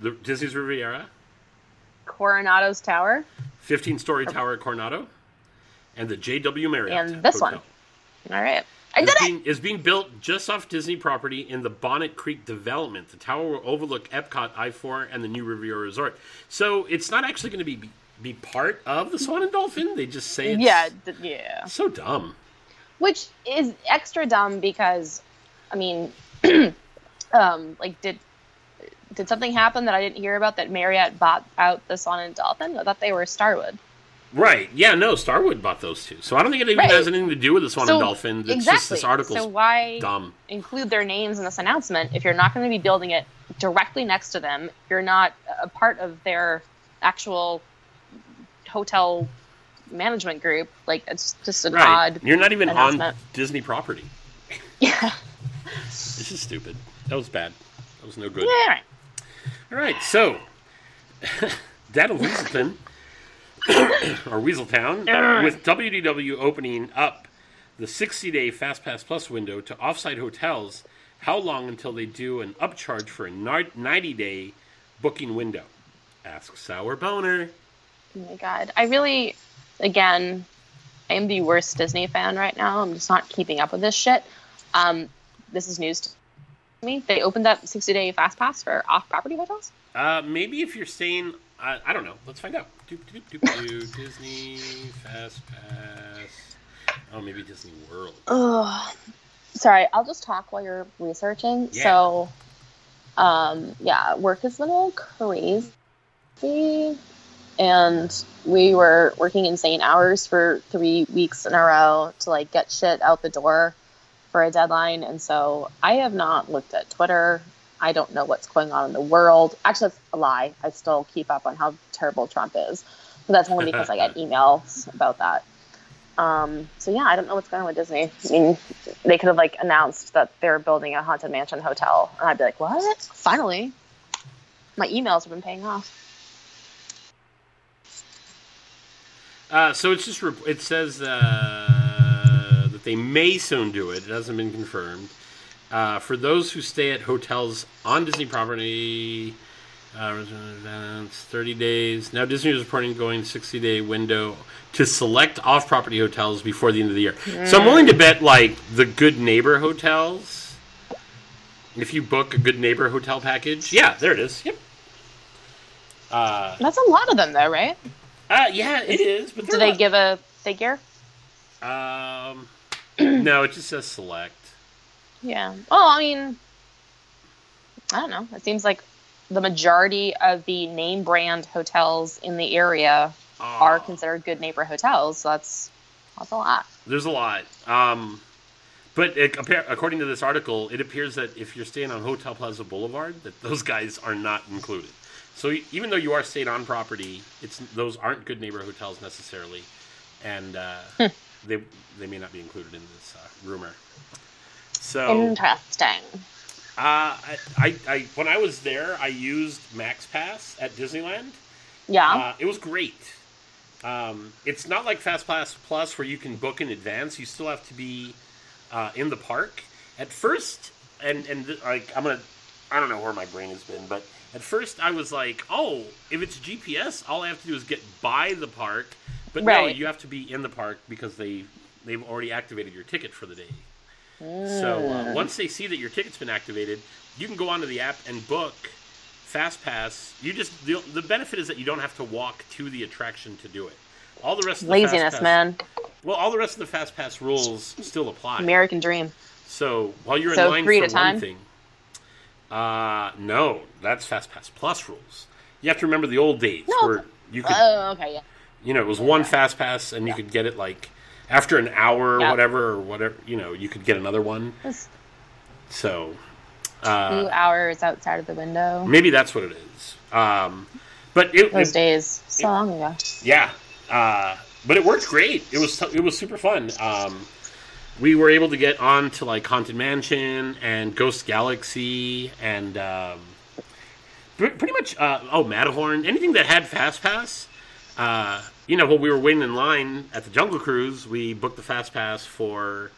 the Disney's Riviera, Coronado's Tower, 15-story tower at Coronado, and the JW Marriott. And this one. All right. I is did it. being, is being built just off Disney property in the Bonnet Creek development. The tower will overlook Epcot, I-4, and the new Riviera Resort. So it's not actually going to be be part of the Swan and Dolphin. They just say it's Yeah. d- yeah. so dumb. Which is extra dumb because, I mean, um, like did did something happen that I didn't hear about that Marriott bought out the Swan and Dolphin? I thought they were Starwood. Right. Yeah, no, Starwood bought those two. So I don't think it even Right. has anything to do with the Swan So, and Dolphin. It's exactly. just this article's so why dumb. include their names in this announcement if you're not going to be building it directly next to them? You're not a part of their actual hotel management group. Like it's just an Right. odd. You're not even on. Disney property. Yeah. This is stupid. That was bad. That was no good. Yeah. all right. All right, so Dad of Weaselton, or Weaseltown, with WDW opening up the 60-day FastPass Plus window to offsite hotels. How long until they do an upcharge for a 90-day booking window? Asks Sour Boner. Oh my god. I really, again, I am the worst Disney fan right now. I'm just not keeping up with this shit. Um, this is news to me. They opened up 60 day fast pass for off property hotels. Uh, maybe if you're staying, I, I don't know. Let's find out. Doop, doop, doop. Disney FastPass. Oh, maybe Disney World. Ugh. Sorry, I'll just talk while you're researching. Yeah. So, um, yeah, work has been a little crazy. And we were working insane hours for three weeks in a row to like get shit out the door for a deadline. And so I have not looked at Twitter. I don't know what's going on in the world. Actually, that's a lie. I still keep up on how terrible Trump is. But that's only because I get emails about that. Um, so yeah, I don't know what's going on with Disney. I mean, they could have like announced that they're building a haunted mansion hotel, and I'd be like, "What? Finally!" My emails have been paying off. Uh, so it's just it says uh, that they may soon do it. It hasn't been confirmed. Uh, for those who stay at hotels on Disney property, uh, residents, 30 days. Now Disney is reporting going 60 day window to select off property hotels before the end of the year. So I'm willing to bet like the Good Neighbor hotels. If you book a Good Neighbor hotel package, yeah, there it is. Yep. Uh, That's a lot of them, though, right? Uh, yeah, it is. But Do they're not- give a figure? Um, no, it just says select. Yeah. Well, I mean, I don't know. It seems like the majority of the name brand hotels in the area are Oh, considered good neighbor hotels. So that's that's a lot. There's a lot. Um, but it, according to this article, it appears that if you're staying on Hotel Plaza Boulevard, that those guys are not included. So even though you are staying on property, it's those aren't good neighbor hotels necessarily, and uh, Hmm. they they may not be included in this uh, rumor. So Interesting. Uh, I, I, I, when I was there, I used Max Pass at Disneyland. Yeah. Uh, it was great. Um, it's not like Fast Pass Plus where you can book in advance. You still have to be uh, in the park. At first, and and like I'm gonna, I don't know where my brain has been, but at first I was like, oh, if it's GPS, all I have to do is get by the park. But no, you have to be in the park because they they've already activated your ticket for the day. So uh, once they see that your ticket's been activated, you can go onto the app and book Fast Pass. You just the, the benefit is that you don't have to walk to the attraction to do it. All the rest of the Laziness, Pass, man. Well, all the rest of the Fast Pass rules still apply. American dream. So while you're So in line for a time? one thing, uh, no, that's Fast Pass Plus rules. You have to remember the old days No. where you could Oh, okay, yeah. You know, it was one fast pass, and you could get it like after an hour or Yeah. whatever, or whatever. You know, you could get another one. It So two uh, hours outside of the window. maybe that's what it is. Um, but it, Those it- days, so long ago. yeah, uh, but it worked great. It was it was super fun. Um, we were able to get on to like Haunted Mansion and Ghost Galaxy and um, pretty much uh, oh Matterhorn, anything that had Fast Pass. Uh, you know, while we were waiting in line at the Jungle Cruise, we booked the Fast Pass for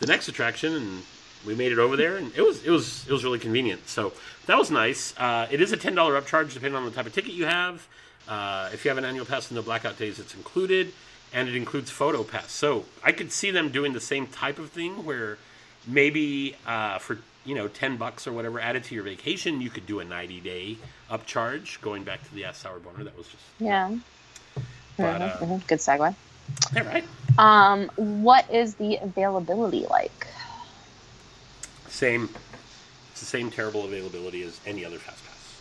the next attraction, and we made it over there, and it was it was it was really convenient. So that was nice. Uh, it is a ten dollar upcharge depending on the type of ticket you have. Uh, if you have an annual pass and no blackout days, it's included, and it includes photo pass. So I could see them doing the same type of thing where maybe uh, for you know ten bucks or whatever added to your vacation, you could do a ninety day upcharge. Going back to the Ask Sour Boner, that was just Yeah. But, uh, mhm. Good segue. all right. Um, what is the availability like? Same. It's the same terrible availability as any other fast pass.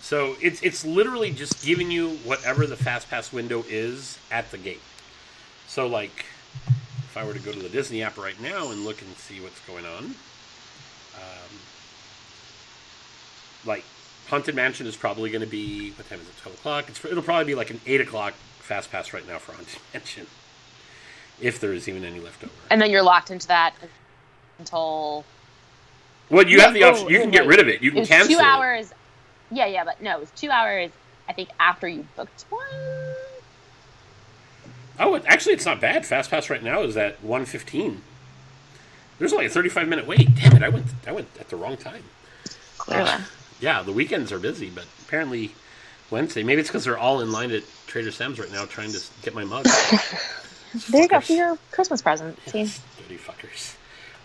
So it's it's literally just giving you whatever the fast pass window is at the gate. So like, if I were to go to the Disney app right now and look and see what's going on, um, like Haunted Mansion is probably going to be what time is it? Twelve o'clock. It's it'll probably be like an eight o'clock fast pass right now for Haunted Mansion, if there is even any left over. And then you're locked into that until Well, you No, have the option. oh, You can oh, get rid of it. You it can was cancel two it. hours. Yeah, yeah, but no, it was two hours. I think after you booked one. Oh, it, actually, it's not bad. Fast Pass right now is at one fifteen. There's only a thirty-five minute wait. Damn it! I went. I went at the wrong time. Clearly. Yeah, the weekends are busy, but apparently Wednesday. Maybe it's because they're all in line at Trader Sam's right now trying to get my mug. there you go for your Christmas present. See, Dirty fuckers.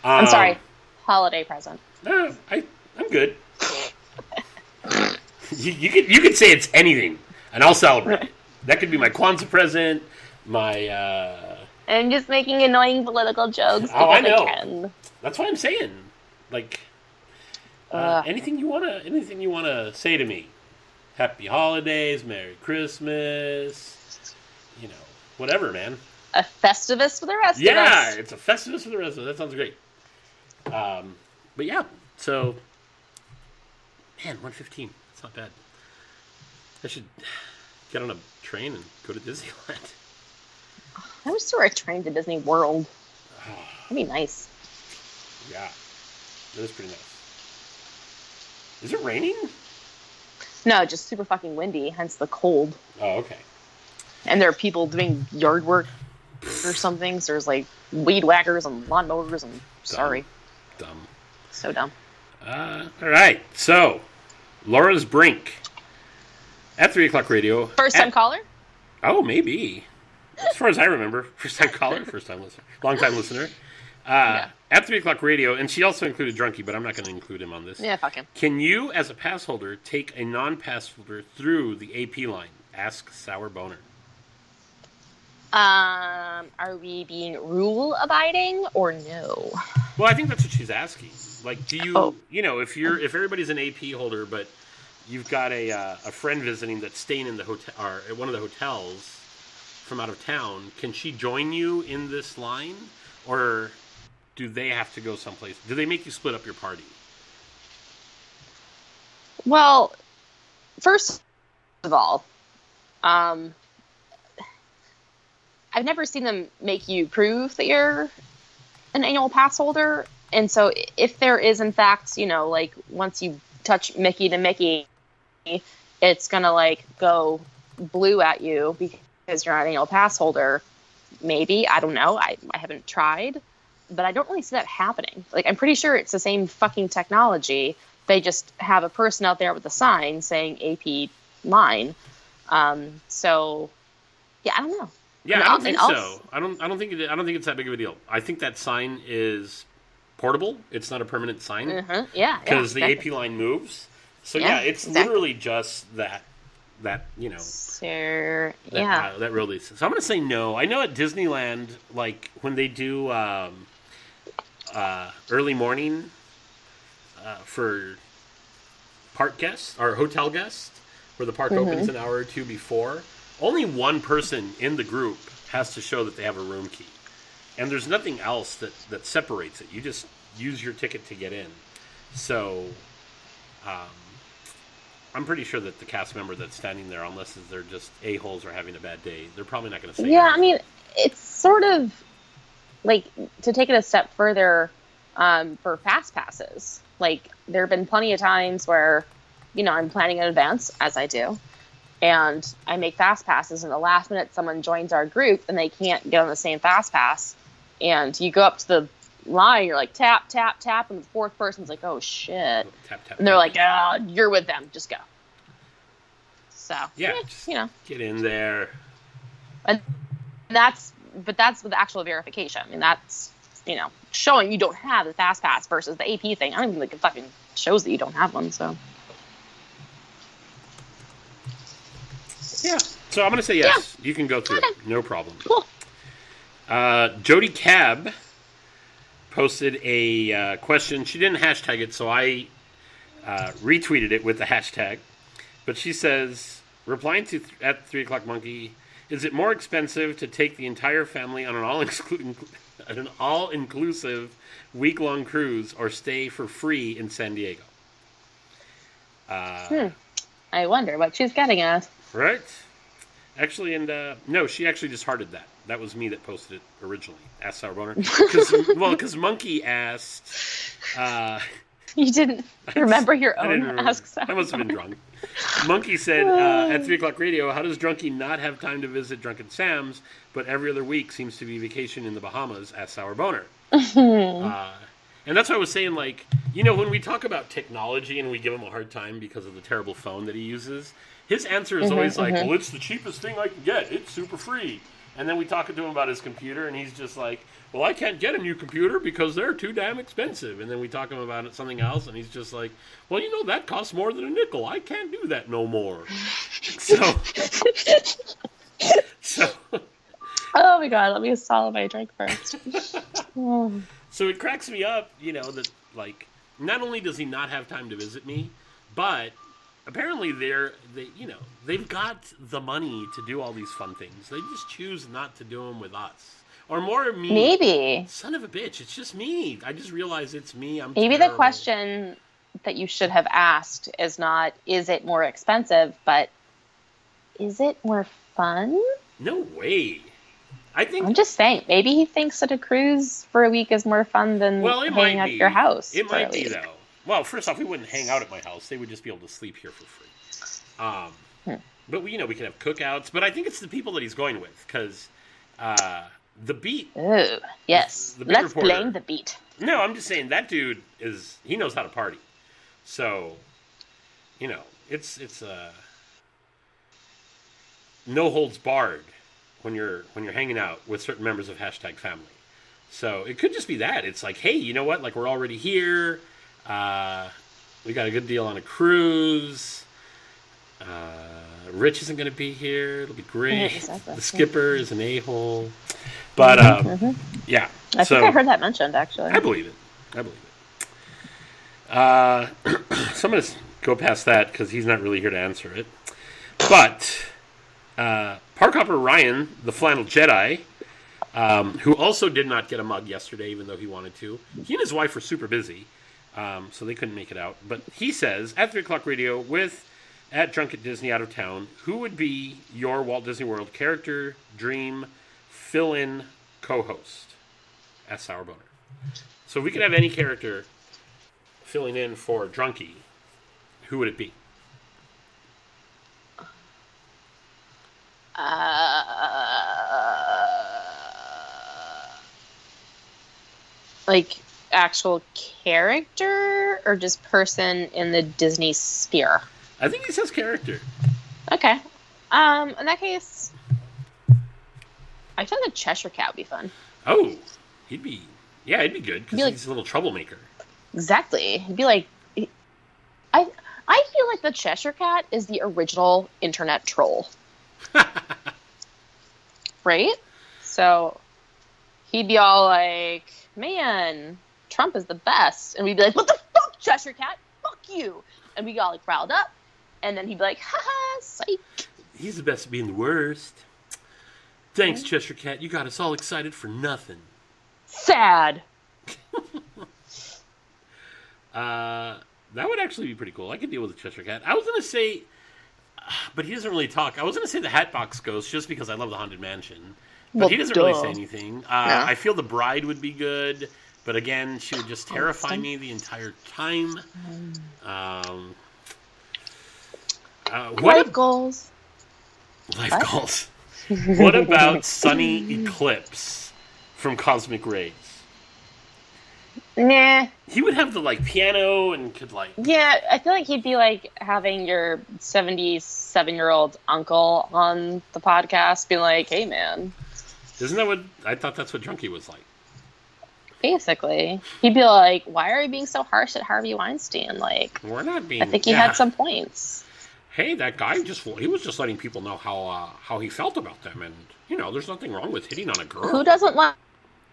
I'm Um, sorry, holiday present. No, I I'm good. you, you could you could say it's anything, and I'll celebrate. That could be my Kwanzaa present, my. uh I'm just making annoying political jokes. Oh, I know. can. That's what I'm saying. Like uh, anything you wanna anything you wanna say to me. Happy holidays, Merry Christmas. You know, whatever, man. A Festivus for the rest Yeah, of us. it's a Festivus for the rest of it. That sounds great. Um, but yeah, so man, one fifteen. That's not bad. I should get on a train and go to Disneyland. I wish there were a train to Disney World. That'd be nice. Yeah, that is pretty nice. Is it raining? No, just super fucking windy, hence the cold. Oh, okay. And there are people doing yard work or something. So there's like weed whackers and lawnmowers. and sorry, Dumb. so dumb. Uh, all right. So, Laura's Brink at three o'clock radio. First time At- caller. Oh, maybe. As far as I remember, first time caller, first time listener, long time listener. Uh, At three o'clock radio, and she also included Drunky, but I'm not going to include him on this. Yeah, fuck him. Can you, as a pass holder, take a non-pass holder through the AP line? Ask Sour Boner. Um, are we being rule abiding or no? Well, I think that's what she's asking. Like, do you, Oh. you know, if you're if everybody's an AP holder, but you've got a uh, a friend visiting that's staying in the hotel or at one of the hotels from out of town, can she join you in this line, or do they have to go someplace? Do they make you split up your party? Well, first of all, um, I've never seen them make you prove that you're an annual pass holder. And so if there is, in fact, you know, like once you touch Mickey to Mickey, it's to like go blue at you because you're not an annual pass holder. Maybe. I don't know. I, I haven't tried. But I don't really see that happening. Like, I'm pretty sure it's the same fucking technology they just have a person out there with a sign saying AP line. Um, so, yeah, I don't know. Yeah, And I don't think so. I don't. I don't think. It, I don't think it's that big of a deal. I think that sign is portable. It's not a permanent sign Uh-huh. Yeah, because yeah, the exactly. AP line moves. So Yeah, yeah, it's exactly. literally just that. That you know. So, That, yeah. uh, that really. So I'm gonna say no. I know at Disneyland, like when they do um, uh, early morning uh, for park guests or hotel guests, where the park Mm-hmm. opens an hour or two before, only one person in the group has to show that they have a room key, and there's nothing else that that separates it. You just use your ticket to get in. So, um, I'm pretty sure that the cast member that's standing there, unless they're just a holes or having a bad day, they're probably not going to say. Yeah, I mean, it's sort of like to take it a step further um, for fast passes. Like there have been plenty of times where, you know, I'm planning in advance, as I do, and I make fast passes, and the last minute someone joins our group and they can't get on the same fast pass, and you go up to the line, you're like tap tap tap, and the fourth person's like, oh shit, tap tap. and they're like, ah, you're with them, just go. So Yeah, eh, you know. get in there. And that's but that's with actual verification. I mean, that's you know showing you don't have the fast pass versus the AP thing. I don't even think it fucking shows that you don't have one. So Yeah. So I'm to say yes. You can go through it. No problem. cool. Uh, Jody Cab posted a uh, question. She didn't hashtag it, so I uh, retweeted it with the hashtag. But she says, replying to th- at three o'clock monkey, is it more expensive to take the entire family on an all exclu- an all inclusive week long cruise or stay for free in San Diego? Uh, Hmm. I wonder what she's getting at. Right. Actually, and uh, no, she actually just hearted that. That was me that posted it originally. Asked Sour Boner. 'Cause- well, because Monkey asked. Uh, You didn't remember your own ask. I must have been drunk. Monkey said uh, at three o'clock radio, "How does Drunky not have time to visit Drunken Sam's, but every other week seems to be vacation in the Bahamas?" Asked Sour Boner. uh, and that's what I was saying. Like, you know, when we talk about technology and we give him a hard time because of the terrible phone that he uses, his answer is always like, "Well, it's the cheapest thing I can get. It's super free." And then we talk to him about his computer, and he's just like, "Well, I can't get a new computer because they're too damn expensive." And then we talk to him about something else, and he's just like, "Well, you know that costs more than a nickel. I can't do that no more." so, so, oh my god, let me swallow my drink first. Oh. so it cracks me up, you know, that like not only does he not have time to visit me, but apparently they're they you know they've got the money to do all these fun things. They just choose not to do them with us. Or more me. Maybe. Son of a bitch! It's just me. I just realized it's me. I'm Maybe the question that you should have asked is not is it more expensive, but is it more fun? No way. I think I'm just saying, maybe he thinks that a cruise for a week is more fun than Well, it hanging might be. at your house. It might be though. Well, first off, we wouldn't hang out at my house. They would just be able to sleep here for free. Um, Hmm. but we, you know, we can have cookouts. But I think it's the people that he's going with because uh, the beat. Ooh, yes. The big Let's reporter. blame the beat. No, I'm just saying that dude is he knows how to party. So, you know, it's it's uh, no holds barred when you're when you're hanging out with certain members of hashtag family. So it could just be that it's like, hey, you know what? Like we're already here. Uh, we got a good deal on a cruise. Uh, Rich isn't going to be here. It'll be great. exactly. The skipper is an a hole. But um, Mhm. yeah, I so think I heard that mentioned actually. I believe it. I believe it. Uh, so I'm going to go past that because he's not really here to answer it. But uh, Park Hopper Ryan, the Flannel Jedi, um, who also did not get a mug yesterday, even though he wanted to, he and his wife were super busy, um, so they couldn't make it out. But he says at 3 o'clock radio with at Drunk at Disney out of town, who would be your Walt Disney World character, dream, fill in co host? Ask Sour Boner. So if we could have any character filling in for Drunky, who would it be? Uh, like actual character or just person in the Disney sphere? I think he says character. Okay. Um, in that case, I like a Cheshire Cat would be fun. Oh, he'd be yeah, he'd be good because Be like- he's a little troublemaker. Exactly. He'd be like, I I feel like the Cheshire Cat is the original internet troll, right? So he'd be all like, "Man, Trump is the best," and we'd be like, "What the fuck, Cheshire Cat? Fuck you!" And we got like riled up, and then he'd be like, "Haha, psych." He's the best at being the worst. Thanks, Cheshire Cat. You got us all excited for nothing. Sad. Uh, that would actually be pretty cool. I could deal with a Cheshire Cat. I was gonna say, but he doesn't really talk. I was gonna say the Hatbox Ghost just because I love the Haunted Mansion, but Well, he doesn't really say anything. Uh, No. I feel the Bride would be good, but again, she would just terrify me the entire time. Um, uh, what Life ab- goals. life What? goals? what about Sonny Eclipse from Cosmic Rays? Nah. He would have the like piano and could like Yeah, I feel like he'd be like having your 77 year old uncle on the podcast, being like, hey, man. Isn't that what I thought? That's what Drunky was like. Basically, he'd be like, why are you being so harsh at Harvey Weinstein? Like, We're not being. I think he yeah. had some points. Hey, that guy just he was just letting people know how uh, how he felt about them, and you know, there's nothing wrong with hitting on a girl. Who doesn't like,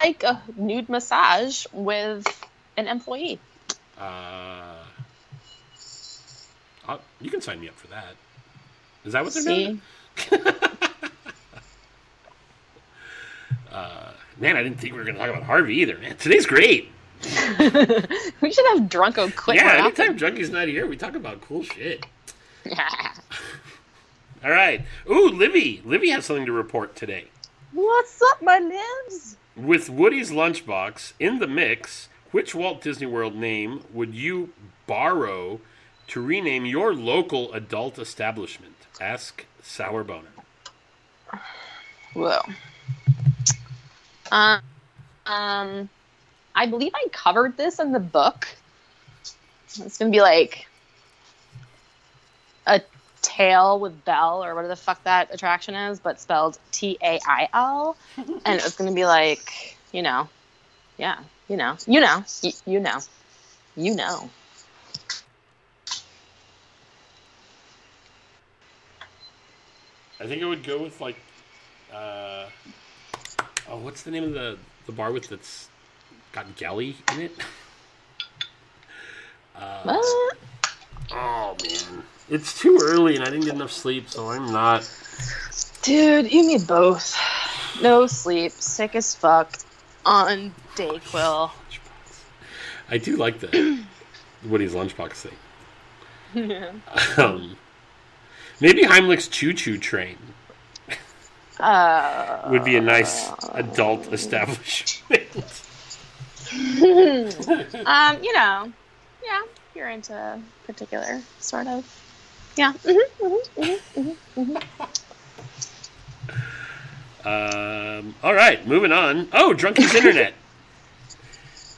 like a nude massage with an employee? Uh, uh, you can sign me up for that. Is that what they're See? doing? Uh, man, I didn't think we were going to talk about Harvey either. Man, today's great. we should have Drunko quit. yeah, more anytime Junky's not here, we talk about cool shit. often. All right. Ooh, Livy. Livy has something to report today. What's up, my limbs? With Woody's Lunchbox in the mix, which Walt Disney World name would you borrow to rename your local adult establishment? Ask Sour Boner. Whoa. Um, um, I believe I covered this in the book. It's gonna be like a tail with Belle or whatever the fuck that attraction is, but spelled T A I L, and it was gonna be like, you know, yeah, you know, you know, y- you know, you know. I think I would go with like, uh, oh, what's the name of the the bar with that's got Gelly in it? Uh, What? oh man, it's too early and I didn't get enough sleep, so I'm not. Dude, you need both. No sleep, sick as fuck, on Dayquil. I do like the Woody's lunchbox thing. Yeah. Um, maybe Heimlich's Chew Chew Train Uh, would be a nice adult establishment. um, you know, yeah, you're into particular sort of. Yeah. hmm hmm hmm um, all right, moving on. Oh, Drunky's Internet.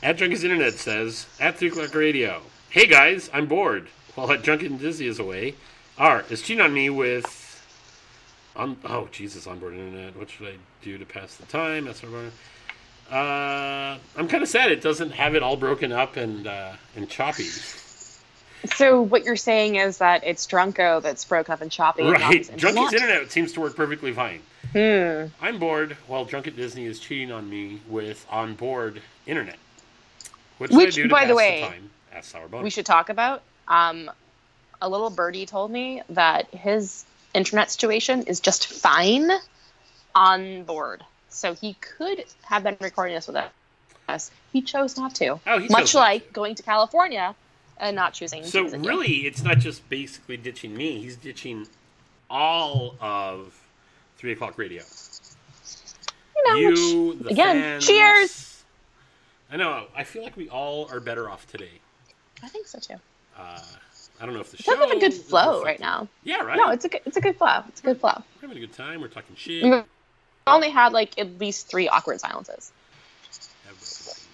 at Drunky's Internet says, at 3 o'clock radio, Hey guys, I'm bored. While at Drunken Dizzy is away, R is cheating on me with. On, oh, Jesus, onboard internet. What should I do to pass the time? I'm uh, I'm kind of sad it doesn't have it all broken up and uh, and choppy. So what you're saying is that it's Drunko that's broken up and choppy. and Right, his Drunky's internet seems to work perfectly fine. Hmm. I'm bored while Drunk at Disney is cheating on me with on board internet. What Which, I do to by pass the way? Sour we should talk about. Um, a little birdie told me that his internet situation is just fine on board. So he could have been recording this with us. He chose not to. Oh, Much like going to California and not choosing So to really, it's not just basically ditching me. He's ditching all of three o'clock radio. You know, you, again, fans. cheers! I know. I feel like we all are better off today. I think so too. Uh, I don't know if the It's show. a good flow right now. Yeah, right. No, it's a good, it's a good flow. It's a good flow. We're having a good time. We're talking shit. We've only had like at least three awkward silences. Have broken things.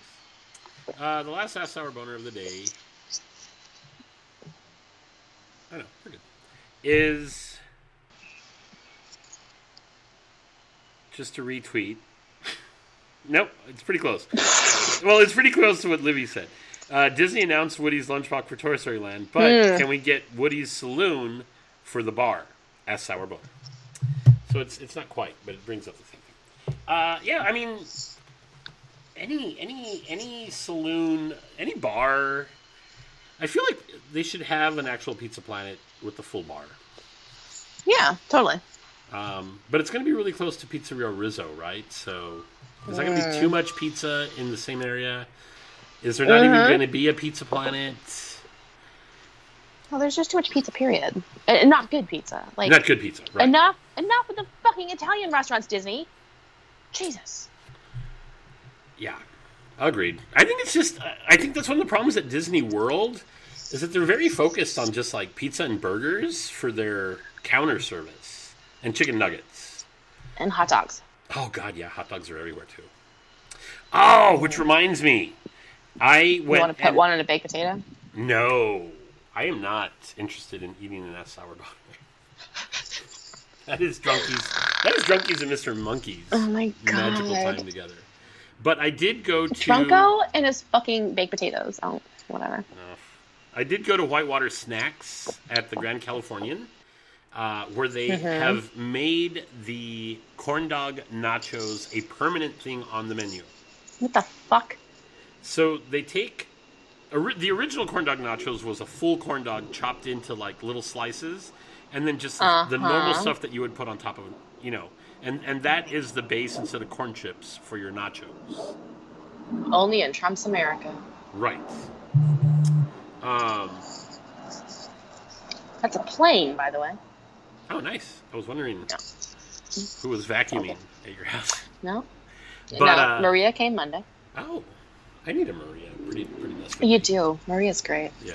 Uh, the last half hour boner of the day. I know, we're good. Is just a retweet. nope, it's pretty close. well, it's pretty close to what Livy said. Uh, Disney announced Woody's Lunchbox for Toy Story Land, but Hmm. can we get Woody's Saloon for the bar? Asked Sour Boner. So it's it's not quite, but it brings up the same thing. Uh, yeah, I mean, any any any saloon, any bar. I feel like they should have an actual Pizza Planet with the full bar. Yeah, totally. Um, but it's going to be really close to Pizzeria Rizzo, right? So is that going to be too much pizza in the same area? Is there not even Mhm. going to be a Pizza Planet? Well, there's just too much pizza. Period. And not good pizza. Like Not good pizza, right? enough, enough with the fucking Italian restaurants, Disney. Jesus. Yeah, agreed. I think it's just. I think that's one of the problems at Disney World is that they're very focused on just like pizza and burgers for their counter service and chicken nuggets. And hot dogs. Oh God, yeah, hot dogs are everywhere too. Oh, which reminds me, I You want to put and- one in a baked potato? No, I am not interested in eating an S sourdough. that is drunkies. That is drunkies and Mr. Monkeys. Oh my god! Magical time together. But I did go to. Trunko and his fucking baked potatoes. Oh, whatever. No. I did go to Whitewater Snacks at the Grand Californian, uh, where they Mm-hmm. have made the corn dog nachos a permanent thing on the menu. What the fuck? So they take the original corn dog nachos was a full corn dog chopped into like little slices, and then just the, the normal Uh-huh. stuff that you would put on top of, you know, and and that is the base instead of corn chips for your nachos. Only in Trump's America. Right. Um. That's a plane, by the way. Oh, nice. I was wondering Yeah. who was vacuuming at your house. No? But, no, uh, Maria came Monday. Oh, I need a Maria. Pretty, pretty. You do. Maria's great. Yeah.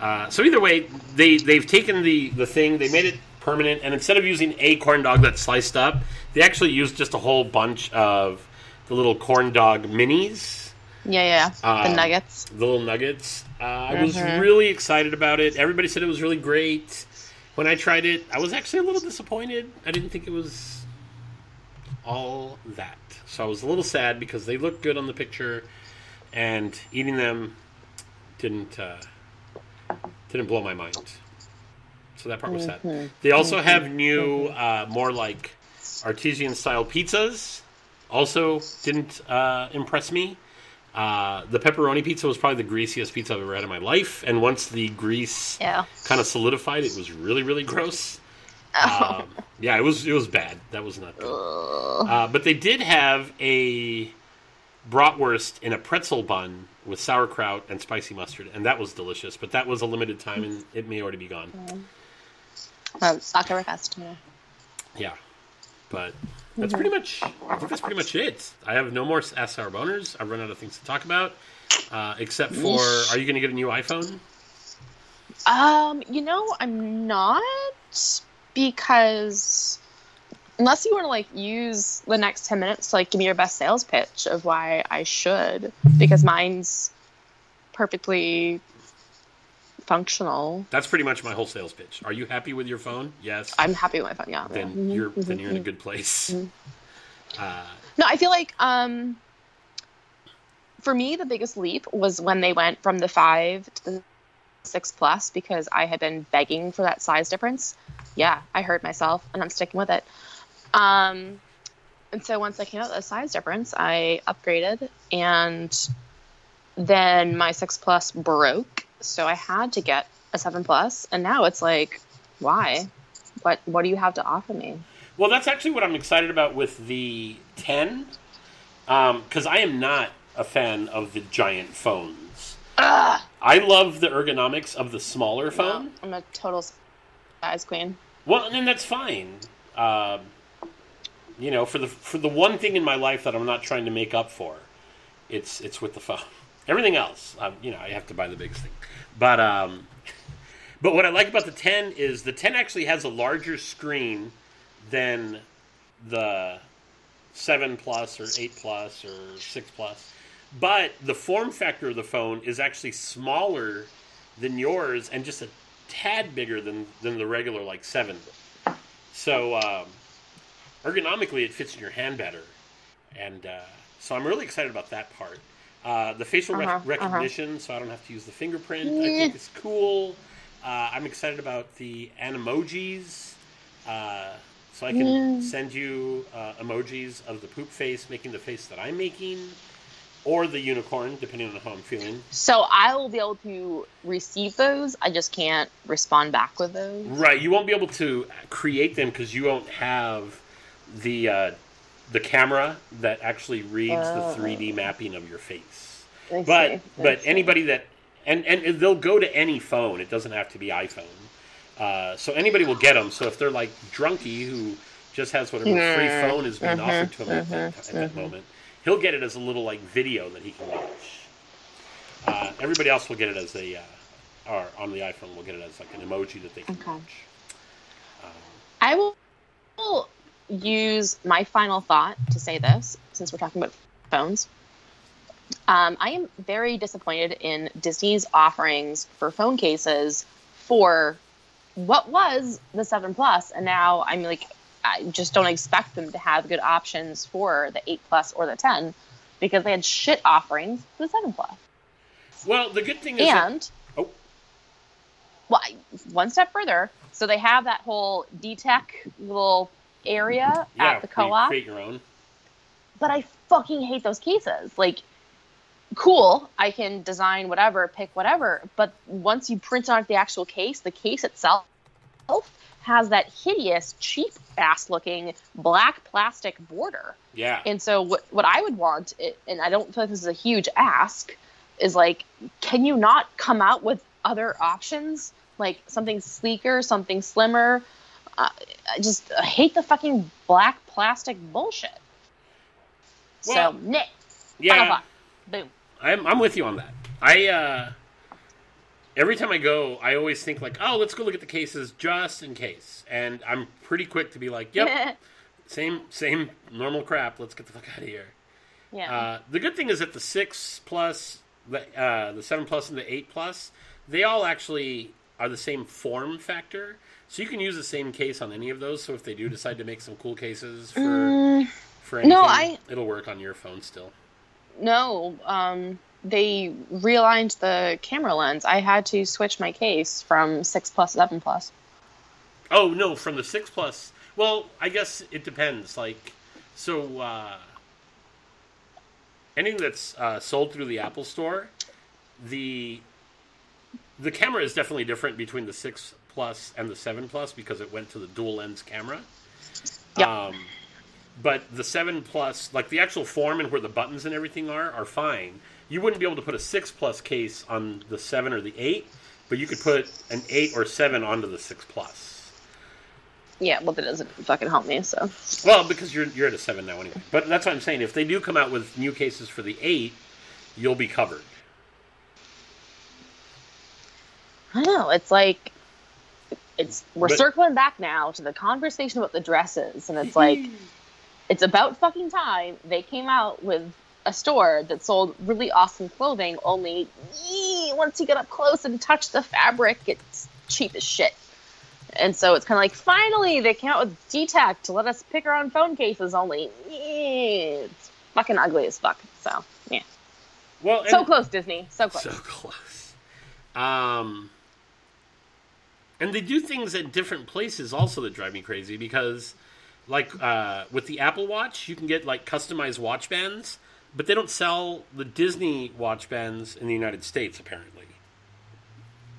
Uh, so either way, they they've taken the the thing, they made it permanent, and instead of using a corn dog that's sliced up, they actually used just a whole bunch of the little corn dog minis, Yeah, yeah. the Um, nuggets. the little nuggets. Uh, I was Mhm. really excited about it. Everybody said it was really great. When I tried it, I was actually a little disappointed. I didn't think it was all that. So I was a little sad because they looked good on the picture, and eating them didn't uh, didn't blow my mind. So that part was sad. Mhm. They also have new, uh, more like artesian style pizzas. Also didn't uh, impress me. Uh, the pepperoni pizza was probably the greasiest pizza I've ever had in my life, and once the grease Yeah. kind of solidified, it was really, really gross. Oh. Um, yeah, it was it was bad. That was not good. Uh, but they did have a bratwurst in a pretzel bun with sauerkraut and spicy mustard, and that was delicious. But that was a limited time, and it may already be gone. Um, Oktoberfest. Yeah. Yeah, but that's pretty much. I think that's pretty much it. I have no more ask sour boners. I've run out of things to talk about, uh, except for are you going to get a new iPhone? Um, you know, I'm not because unless you want to like use the next 10 minutes to like give me your best sales pitch of why I should because mine's perfectly functional. That's pretty much my whole sales pitch. Are you happy with your phone? Yes. I'm happy with my phone. Yeah. then. Mhm, you're mhm, then you're in a mhm. good place. Mhm. Uh, No, I feel like um for me the biggest leap was when they went from the 5 to the 6 plus because I had been begging for that size difference. Yeah, I heard myself and I'm sticking with it. Um and so once I came out with a size difference, I upgraded and then my 6 plus broke, so I had to get a 7 plus and now it's like why? What what do you have to offer me? well, that's actually what I'm excited about with the 10, because I am not a fan of the giant phones. Ugh. I love the ergonomics of the smaller phone. No, I'm a total size queen. Well, and that's fine. Um, you know, for the for the one thing in my life that I'm not trying to make up for, it's it's with the phone. Everything else, um, you know, I have to buy the biggest thing. But um, but what I like about the 10 is the 10 actually has a larger screen than the 7 plus or 8 plus or 6 plus. But the form factor of the phone is actually smaller than yours and just a tad bigger than, than the regular like 7. So um, ergonomically, it fits in your hand better. And uh, so I'm really excited about that part. Uh, the facial Uh-huh, uh-huh. recognition, so I don't have to use the fingerprint, I think it's cool. Uh, I'm excited about the animojis. Uh, so I can Yeah. send you uh, emojis of the poop face making the face that I'm making. Or the unicorn, depending on how I'm feeling. So I will be able to receive those. I just can't respond back with those. Right, you won't be able to create them because you won't have the uh, the camera that actually reads Oh. the 3D mapping of your face. I But see, but see. anybody that and and they'll go to any phone. It doesn't have to be iPhone. Uh, so anybody will get them. So if they're like Drunky, who just has whatever free Mhm, phone is being mhm, offered to him at, that, at that mhm. moment, he'll get it as a little like video that he can watch. Uh, everybody else will get it as a, uh, or on the iPhone will get it as like an emoji that they can Okay. watch. Um, I will use my final thought to say this, since we're talking about phones. Um, I am very disappointed in Disney's offerings for phone cases for what was the 7 Plus, and now I'm like, I just don't expect them to have good options for the 8 Plus or the 10 because they had shit offerings for the 7 Plus. well, the good thing is, that, And oh, well, one step further, so they have that whole DTech little area yeah, at the co-op. create your own. but I fucking hate those cases. Like, cool, I can design whatever, pick whatever, but once you print out the actual case, the case itself has that hideous, cheap ass looking black plastic border. Yeah, And so, what, what I would want, and I don't feel like this is a huge ask, is like, can you not come out with other options? Like something sleeker, something slimmer? Uh, I just I hate the fucking black plastic bullshit. Well, so, Nick, yeah. Boom. I'm I'm with you on that. I uh every time I go, I always think like, oh, let's go look at the cases just in case. And I'm pretty quick to be like, yep, same same normal crap. Let's get the fuck out of here. yeah. Uh, the good thing is that the six plus, the uh, the seven plus, and the eight plus, they all actually are the same form factor. So you can use the same case on any of those. So if they do decide to make some cool cases for Mm, for anything, no, I- it'll work on your phone still. no, um, they realigned the camera lens. I had to switch my case from 6 plus 7 plus. Oh no, from the six plus. Well, I guess it depends. Like, so uh, anything that's uh, sold through the Apple Store, the the camera is definitely different between the six plus and the seven plus because it went to the dual lens camera. Yep. Um, but the seven plus, like the actual form and where the buttons and everything are, are fine. You wouldn't be able to put a six plus case on the seven or the eight, but you could put an eight or seven onto the six plus. Yeah, well, that doesn't fucking help me, so. Well, because you're you're at a seven now anyway. But that's what I'm saying. If they do come out with new cases for the eight, you'll be covered. I know. It's like it's we're But- circling back now to the conversation about the dresses, and it's like it's about fucking time they came out with a store that sold really awesome clothing. Only yee, once you get up close and touch the fabric, it's cheap as shit. And so it's kind of like finally they came out with DTech to let us pick our own phone cases. Only it's fucking ugly as fuck. So yeah, Well, so close Disney, so close. so close. Um, and they do things at different places also that drive me crazy because, like uh, with the Apple Watch, you can get like customized watch bands, but they don't sell the Disney watch bands in the United States apparently.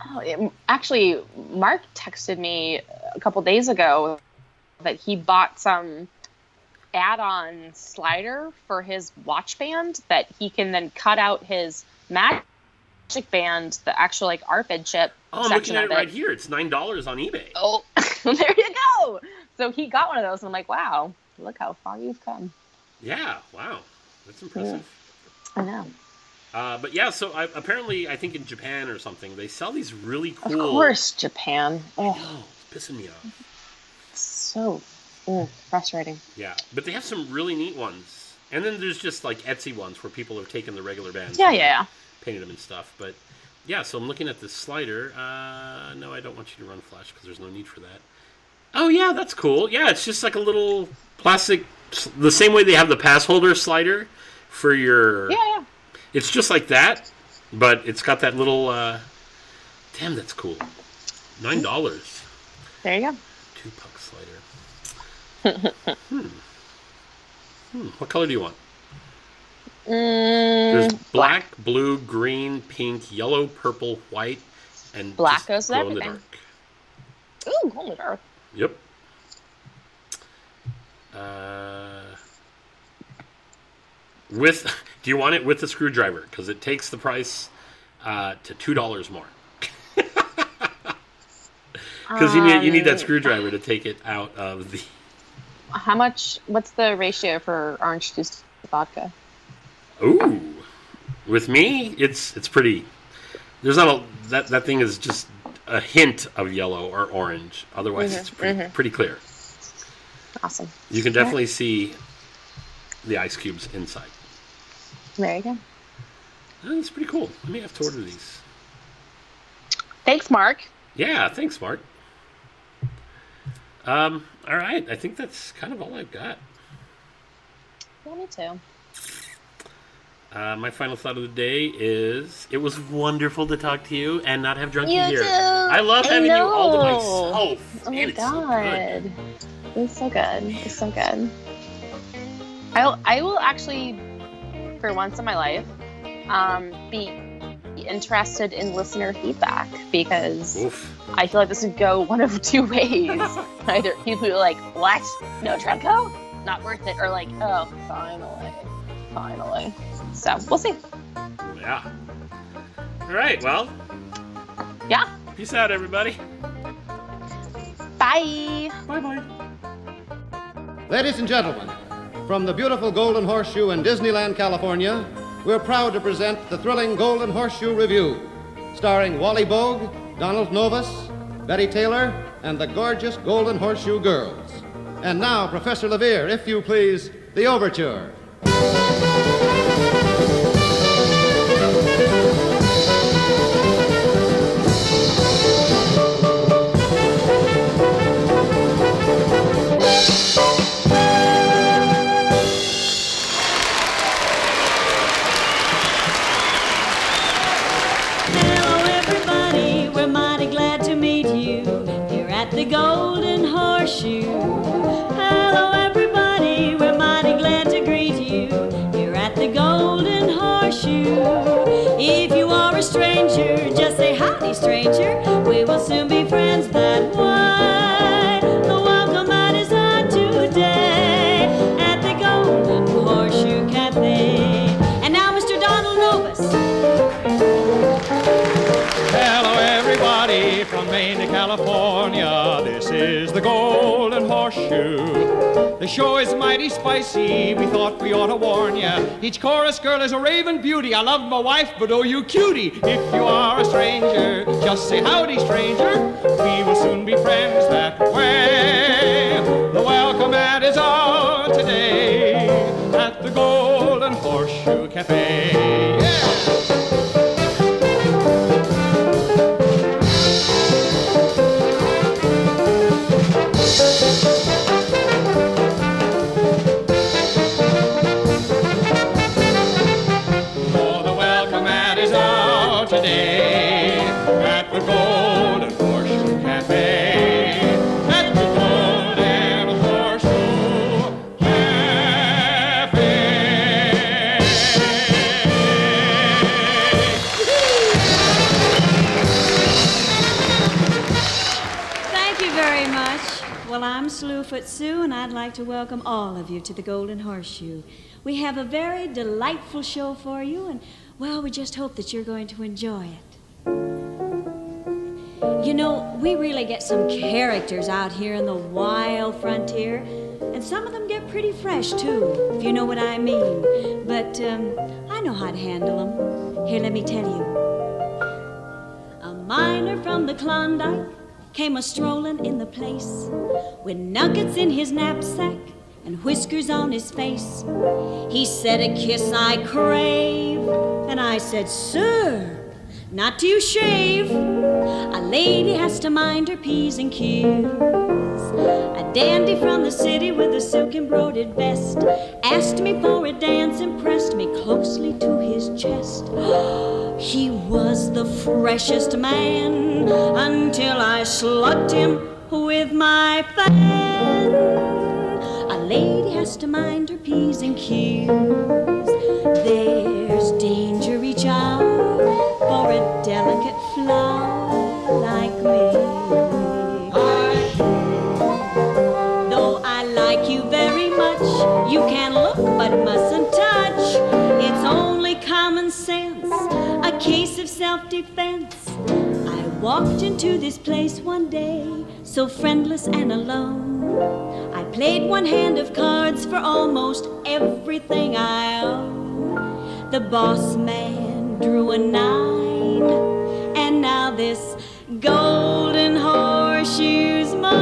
Oh, it- actually, Mark texted me a couple days ago that he bought some add-on slider for his watch band that he can then cut out his magic band, the actual like RFID chip Oh, I'm looking at of it right here. It's nine dollars on eBay. Oh, there you go. So he got one of those, and I'm like, wow, look how far you've come. Yeah, wow, that's impressive. I know. Uh, but yeah, so I, apparently, I think in Japan or something, they sell these really cool. Of course, Japan. Oh, it's pissing me off. so mm, frustrating. Yeah, but they have some really neat ones, and then there's just like Etsy ones where people have taken the regular bands. Yeah, and yeah, yeah. painted them and stuff. But yeah, so I'm looking at this slider. Uh, no, I don't want you to run flash because there's no need for that. Oh yeah, that's cool. Yeah, it's just like a little plastic, the same way they have the pass holder slider for your. Yeah, yeah. It's just like that, but it's got that little. Uh, damn, that's cool. Nine dollars. There you go. Two puck slider. hmm. Hmm. What color do you want? Mm, There's black, blue, green, pink, yellow, purple, white, and Black goes with glow in the everything. dark. Ooh, glow in the dark. Yep. Uh, with, do you want it with the screwdriver? Because it takes the price uh, to two dollars more. Because you need you need that Um, screwdriver to take it out of the. How much? What's the ratio for orange juice to vodka? Ooh, with me, it's it's pretty. There's not a that that thing is just a hint of yellow or orange. Otherwise, Mhm, it's pretty mhm. pretty clear. Awesome. You can definitely see the ice cubes inside. There you go. That's pretty cool. I may have to order these. Thanks, Mark. Yeah, thanks, Mark. Um, all right, I think that's kind of all I've got. Yeah, me too. Uh, my final thought of the day is it was wonderful to talk to you and not have drunk you You here. too. I love I having you all to myself. Oh Man, my it's so god. good. It's so good. It's so good. I'll, I will actually, for once in my life, um, be interested in listener feedback because Oof. I feel like this would go one of two ways. Either people are like, what? No Treco? Not worth it. Or like, oh, finally. Finally. So we'll see. Yeah. All right, well, Yeah. peace out, everybody. Bye. Bye bye. Ladies and gentlemen, from the beautiful Golden Horseshoe in Disneyland, California, we're proud to present the thrilling Golden Horseshoe Revue, starring Wally Boag, Donald Novis, Betty Taylor, and the gorgeous Golden Horseshoe Girls. And now, Professor Levere, if you please, the overture. Howdy, The show is mighty spicy. We thought we ought to warn ya. Each chorus girl is a raven beauty. I love my wife, but oh, you cutie. If you are a stranger, just say howdy, stranger. We will soon be friends that way. The welcome mat is on today at the Golden Horseshoe Cafe. Like to welcome all of you to the Golden Horseshoe. We have a very delightful show for you, and, well, we just hope that you're going to enjoy it. You know, we really get some characters out here in the wild frontier, and some of them get pretty fresh, too, if you know what I mean. But um, I know how to handle them. Here, let me tell you. A miner from the Klondike came a strolling in the place with nuggets in his knapsack and whiskers on his face. He said, A kiss I crave. And I said, Sir, not to shave. A lady has to mind her P's and Q's. A dandy from the city with a silk embroidered vest asked me for a dance and pressed me closely to his chest. He was the freshest man until I slugged him with my fan. A lady has to mind her P's and Q's. a case of self defense. I walked into this place one day, so friendless and alone. I played one hand of cards for almost everything I own. The boss man drew a nine, and now this golden horseshoe's mine.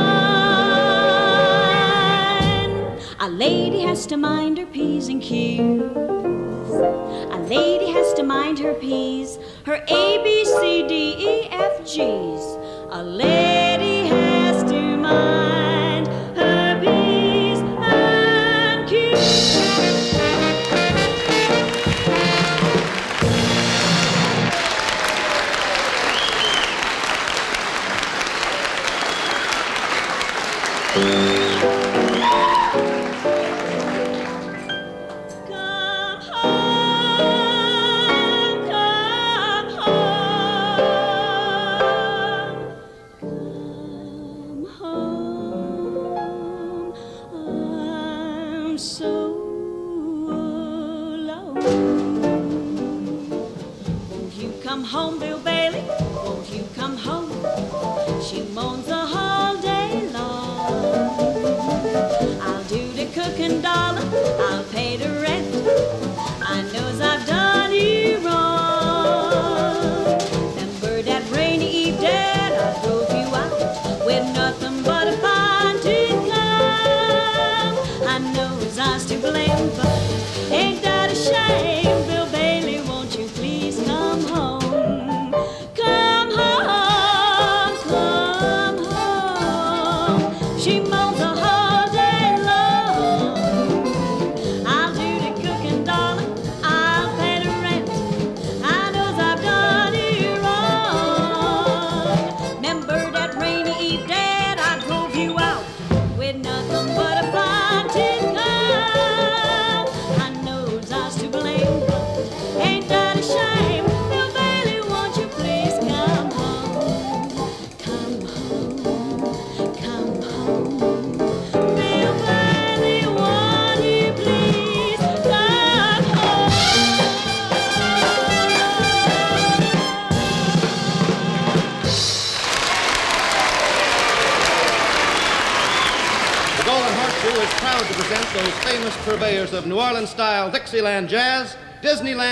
A lady has to mind her P's and Q's. A lady has to mind her P's, her A, B, C, D, E, F, G's. A lady has to mind.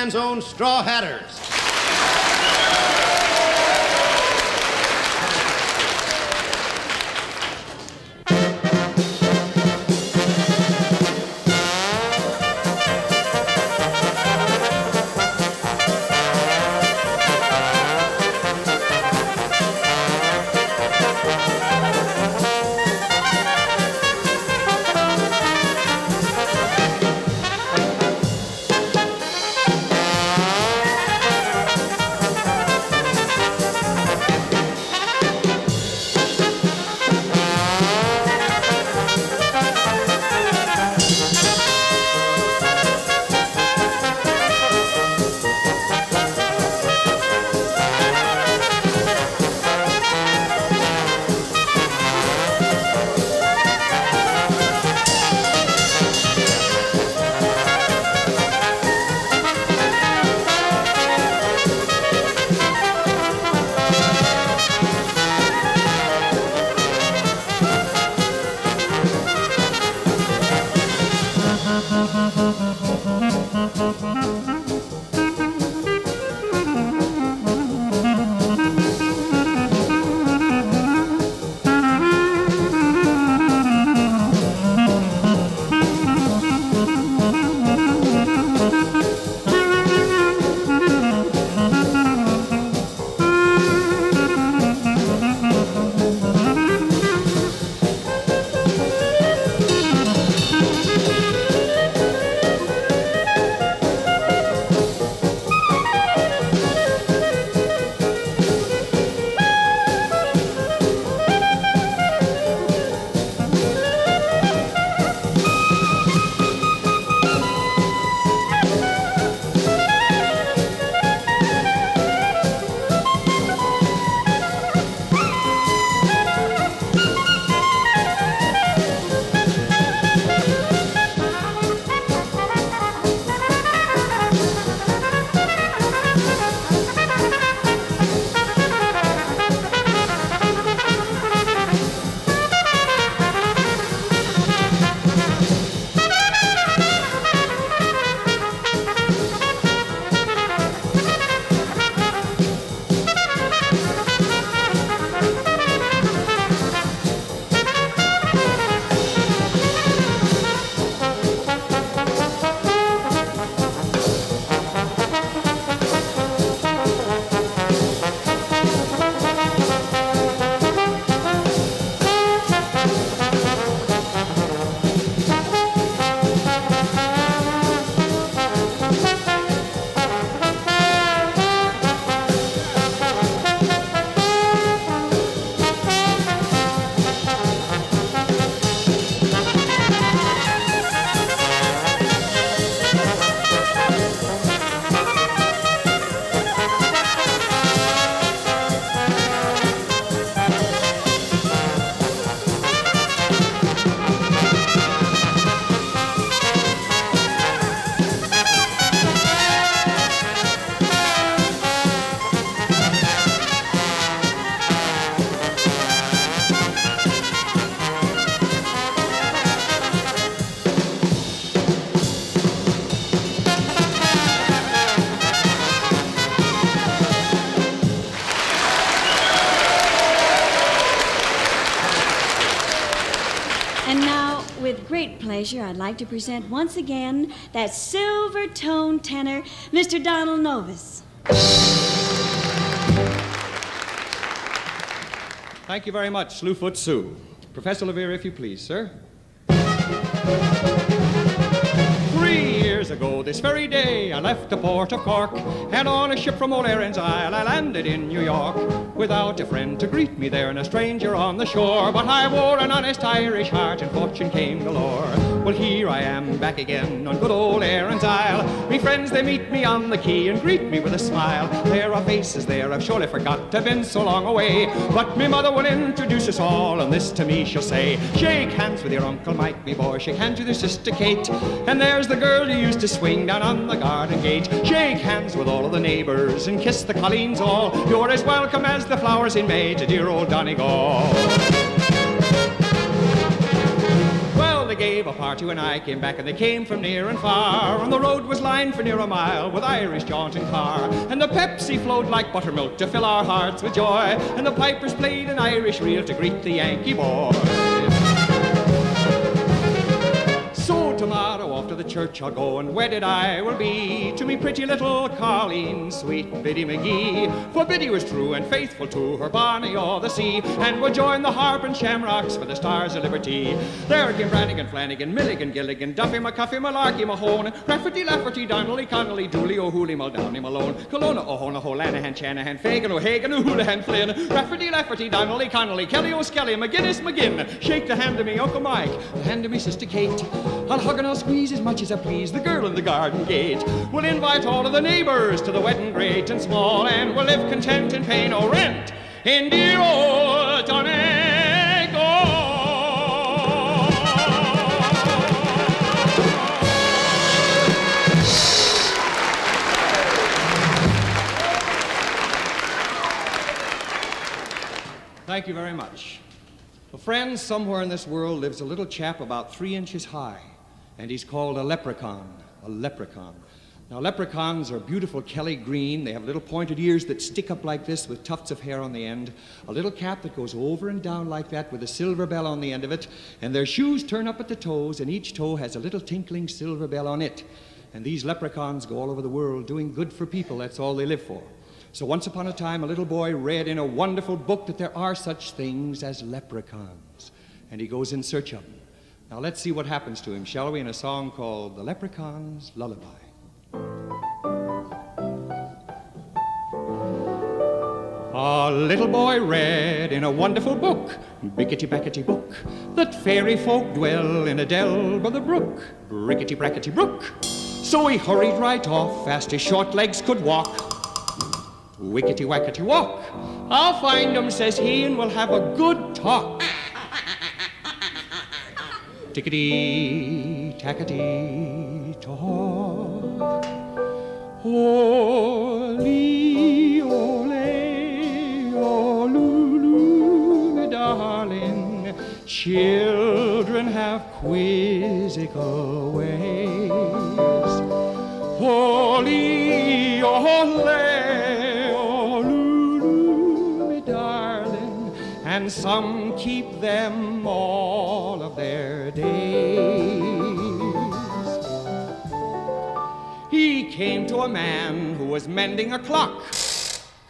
man's own straw hatters. Pleasure, I'd like to present once again that silver tone tenor, Mr. Donald Novis. Thank you very much, Slewfoot Sue. Professor Levere, if you please, sir. Three years ago, this very day, I left the port of Cork, and on a ship from Old Erin's Isle, I landed in New York. Without a friend to greet me there, and a stranger on the shore, but I wore an honest Irish heart, and fortune came galore. Well, here I am back again on good old Erin's Isle. Me friends, they meet me on the quay and greet me with a smile. There are faces there I've surely forgot, I've been so long away. But me mother will introduce us all, and this to me she'll say, Shake hands with your Uncle Mike, me boy, shake hands with your sister Kate. And there's the girl you used to swing down on the garden gate. Shake hands with all of the neighbors and kiss the colleens all. You're as welcome as the flowers in May to dear old Donegal. They gave a party when I came back, and they came from near and far. And the road was lined for near a mile with Irish jaunting car. And the Pepsi flowed like buttermilk to fill our hearts with joy. And the pipers played an Irish reel to greet the Yankee boys. Off to the church I'll go, and wedded I will be to me pretty little Colleen, sweet Biddy McGee. For Biddy was true and faithful to her Bonnie o'er the sea, and would join the harp and shamrocks for the stars of liberty. There came Brannigan, Flanagan, Milligan, Gilligan, Duffy, McCuffy, Malarkey, Mahone, Rafferty, Lafferty, Donnelly, Connolly, Dooley, O'Hooley, Muldowney, Malone, Colonna, O'Hona, O'Lanahan, Shanahan, Fagan, O'Hagan, O'Houlihan, Flynn, Rafferty, Lafferty, Donnelly, Connolly, Kelly, O'Skelly, McGinnis, McGinn. Shake the hand of me, Uncle Mike, the hand of me, Sister Kate. I'll hug and I'll squeeze as much as I please the girl in the garden gate. We'll invite all of the neighbors to the wedding, great and small, and we'll live content and pay no rent in dear old Donegal. Thank you very much. Well, friends, somewhere in this world lives a little chap about three inches high, and he's called a leprechaun. A leprechaun. Now, leprechauns are beautiful Kelly green. They have little pointed ears that stick up like this with tufts of hair on the end, a little cap that goes over and down like that with a silver bell on the end of it, and their shoes turn up at the toes, and each toe has a little tinkling silver bell on it. And these leprechauns go all over the world doing good for people. That's all they live for. So once upon a time, a little boy read in a wonderful book that there are such things as leprechauns, and he goes in search of them. Now let's see what happens to him, shall we, in a song called The Leprechaun's Lullaby. A little boy read in a wonderful book, bickety backety book, that fairy folk dwell in a dell by the brook, brickety brackety brook. So he hurried right off, fast his short legs could walk. Wickety wackety walk. I'll find 'em, says he, and we'll have a good talk. Tickety tackety talk. Ole, ole, olulu, me darling. Children have quizzical ways. Ole, ole, And some keep them all of their days. He came to a man who was mending a clock.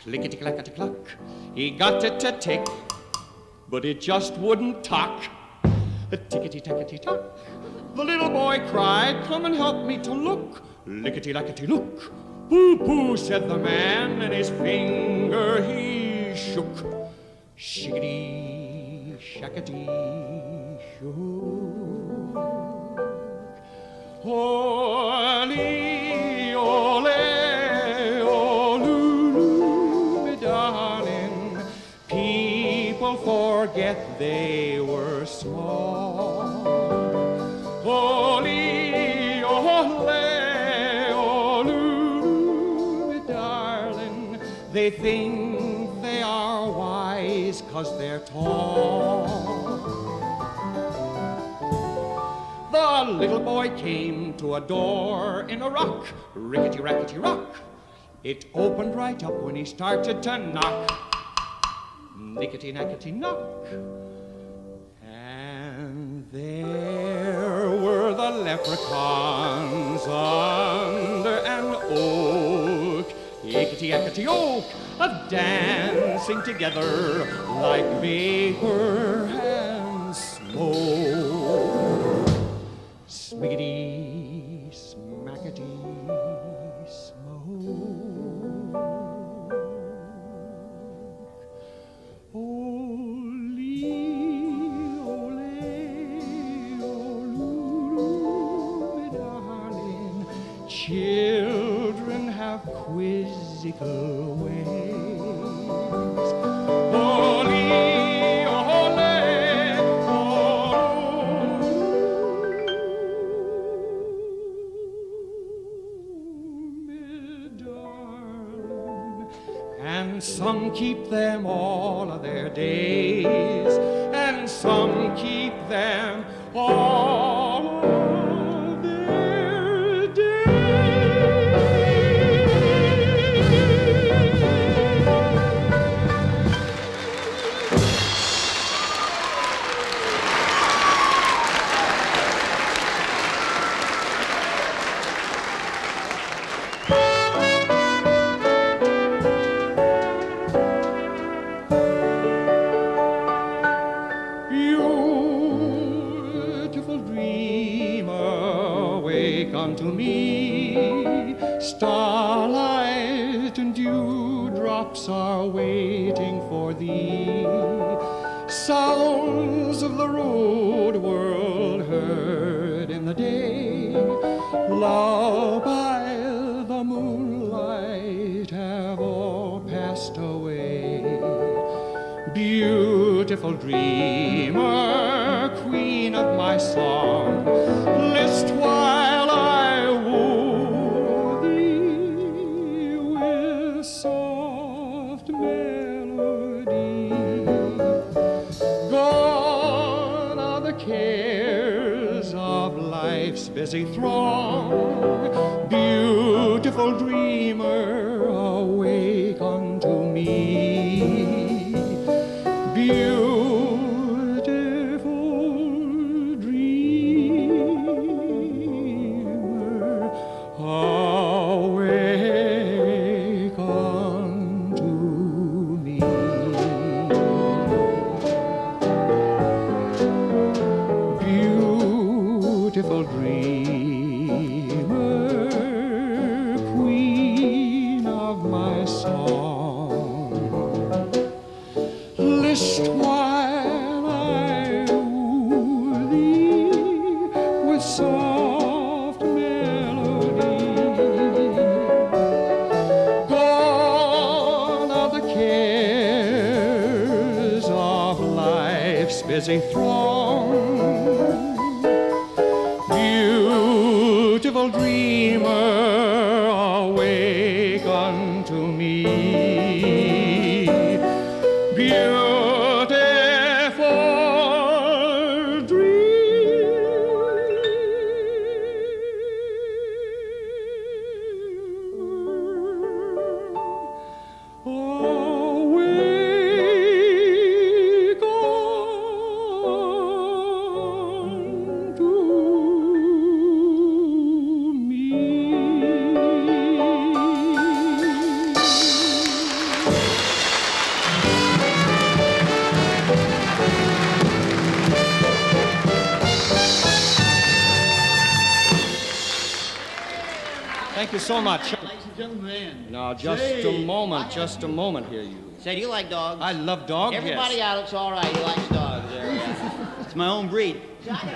Clickety clackety clock. He got it to tick, but it just wouldn't talk. A tickety tackety tock. The little boy cried, Come and help me to look. Lickety lackety look. Pooh pooh, said the man, and his finger he shook. Shiggity shackety shook. Ole, ole, olulu, me darling. People forget they were small. Ole, ole, olulu, me darling. They think cause they're tall. The little boy came to a door in a rock, rickety rackety rock. It opened right up when he started to knock. Nickety nackety knock. And there were the leprechauns ah, Yakety yakety oak, a dancing together like vapor and smoke. Smiggity, me darling. And some keep them all of their days, and some keep them all Lulled by the moonlight have all passed away. Beautiful dreamer, queen of my song, List while Now, just a moment, just a moment here, you. Say, do you like dogs? I love dogs. Everybody yes. out looks all right. He likes dogs. There, yeah. it's my own breed. See, I, got,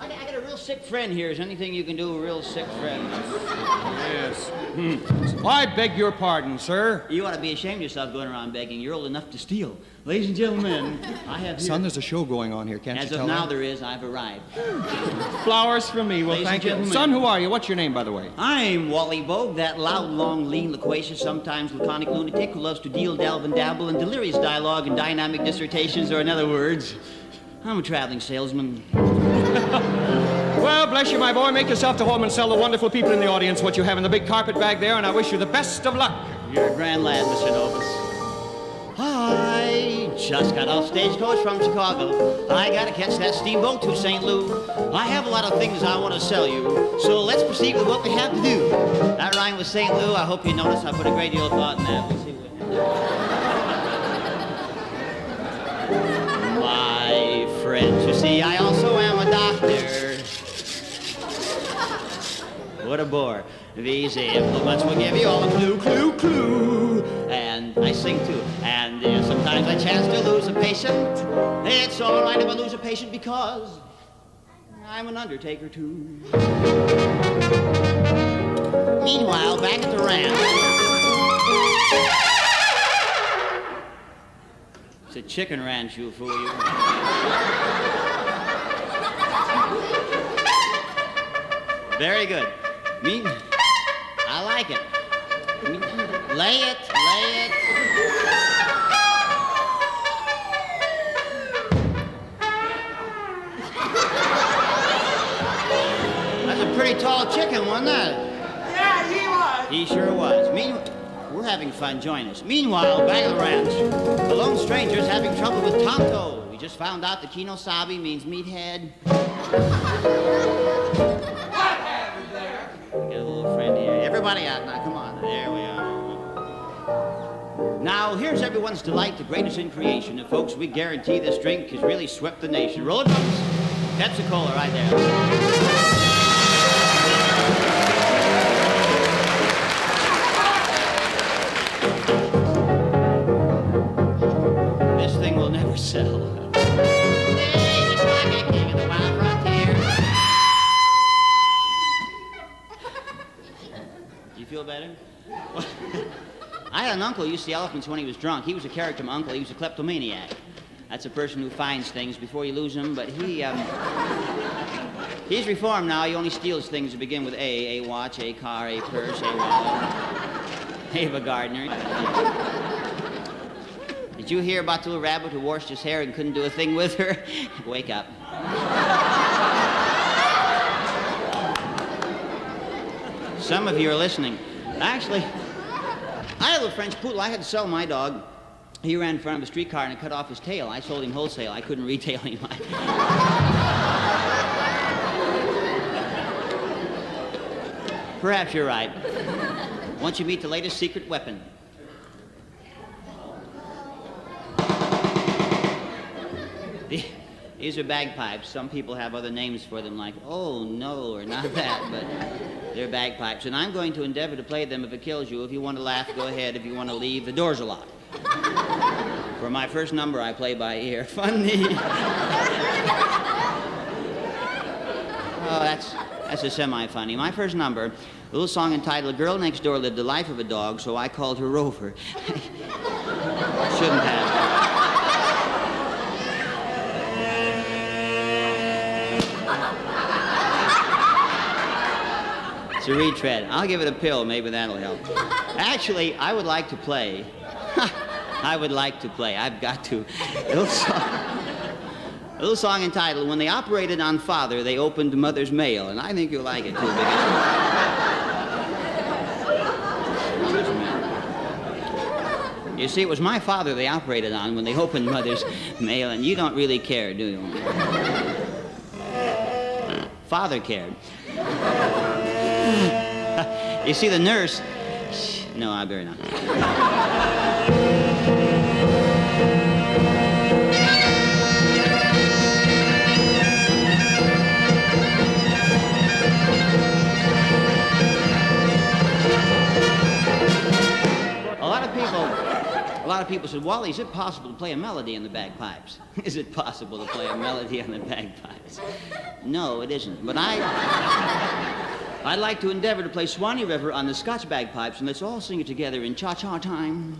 I, got, I got a real sick friend here. Is there anything you can do a real sick friend? Yes. Hmm. I beg your pardon, sir. You ought to be ashamed of yourself going around begging. You're old enough to steal. Ladies and gentlemen, I have here... Son, there's a show going on here. Can't you? tell? As of now, them? there is. I've arrived. Flowers for me. Well, Ladies thank you. Son, who are you? What's your name, by the way? I'm Wally Boag, that loud, long, lean, loquacious, sometimes laconic lunatic who loves to deal, delve, and dabble in delirious dialogue and dynamic dissertations, or in other words, I'm a traveling salesman. Well, bless you, my boy. Make yourself to home and sell the wonderful people in the audience what you have in the big carpet bag there, and I wish you the best of luck. You're a grand lad, Mr. Novis. I Just got off stagecoach from Chicago. I gotta catch that steamboat to St. Louis. I have a lot of things I want to sell you, so let's proceed with what we have to do. That rhyme with St. Louis. I hope you notice I put a great deal of thought in that. We'll see what My friends, you see, I also am a doctor. What a bore. These implements will give you all a clue, clue, clue. And I sing too. And uh, sometimes I chance to lose a patient. It's all right if I lose a patient because I'm an undertaker too. Meanwhile, back at the ranch. It's a chicken ranch, you fool you. Very good. Me, I like it. Me, lay it, lay it. That's a pretty tall chicken, wasn't that? Yeah, he was. He sure was. Meanwhile, we're having fun. Join us. Meanwhile, back at the ranch, the lone stranger's having trouble with Tonto. We just found out that Kemo Sabe means meathead. Everybody out now. Come on. There we are. Now, here's everyone's delight, the greatest in creation. And folks, we guarantee this drink has really swept the nation. Roll it, drums. Pepsi Cola right there. An uncle used to elephants when he was drunk. He was a character, my uncle. He was a kleptomaniac. That's a person who finds things before you lose them, but he, um, he's reformed now. He only steals things that begin with A, a watch, a car, a purse, a wallet. Ava Gardner. Did you hear about the little rabbit who washed his hair and couldn't do a thing with her? Wake up. Some of you are listening. Actually, I have a French poodle. I had to sell my dog. He ran in front of a streetcar and cut off his tail. I sold him wholesale. I couldn't retail him. Perhaps you're right. Once you meet the latest secret weapon. The- These are bagpipes. Some people have other names for them, like, oh no, or not that, but they're bagpipes. And I'm going to endeavor to play them if it kills you. If you want to laugh, go ahead. If you want to leave, the doors are locked. For my first number, I play by ear. Funny. oh, that's, that's a semi funny. My first number, a little song entitled A Girl Next Door Lived the Life of a Dog, so I called her Rover. Shouldn't have. It's a retread. I'll give it a pill. Maybe that'll help. Actually, I would like to play. I would like to play. I've got to. A little song, a little song entitled "When They Operated on Father, They Opened Mother's Mail," and I think you'll like it too. You see, it was my father they operated on when they opened Mother's mail, and you don't really care, do you? Father cared. you see, the nurse. No, I better not. A lot of people said, Wally, is it possible to play a melody on the bagpipes? is it possible to play a melody on the bagpipes? No, it isn't. But I, I'd like to endeavor to play Swanee River on the Scotch bagpipes, and let's all sing it together in cha-cha time.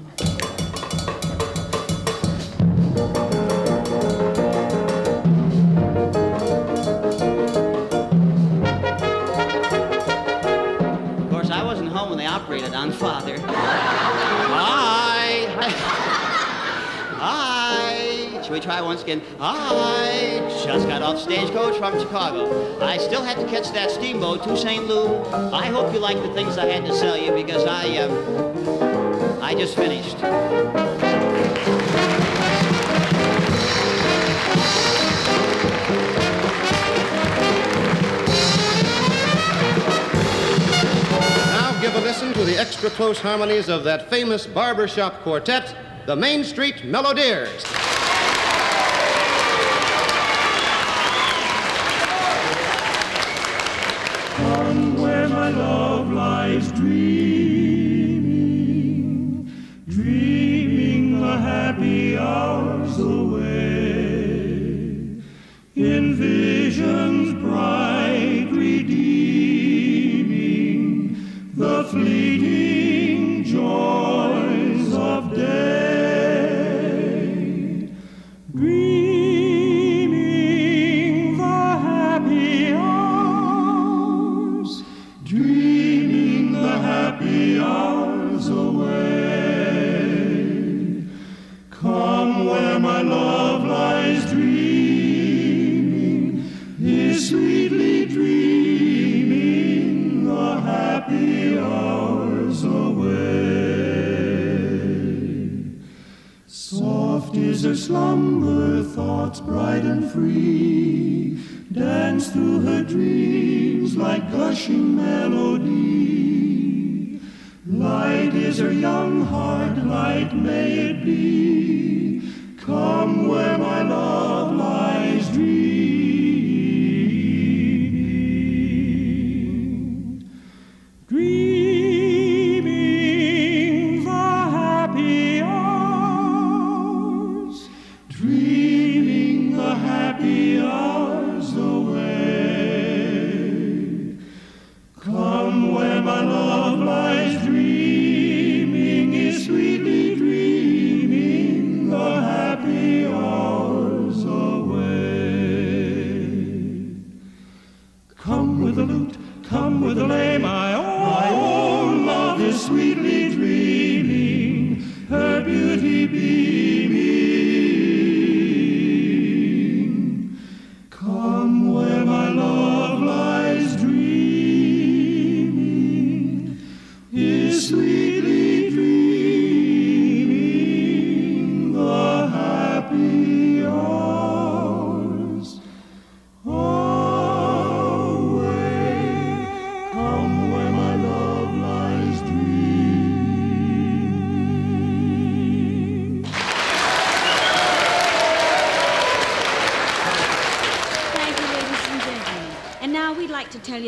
Of course, I wasn't home when they operated on Father. Should we try once again? I just got off stagecoach from Chicago. I still had to catch that steamboat to St. Louis. I hope you like the things I had to sell you because I, um, I just finished. give a listen to the extra close harmonies of that famous barbershop quartet, the Main Street Melodeers.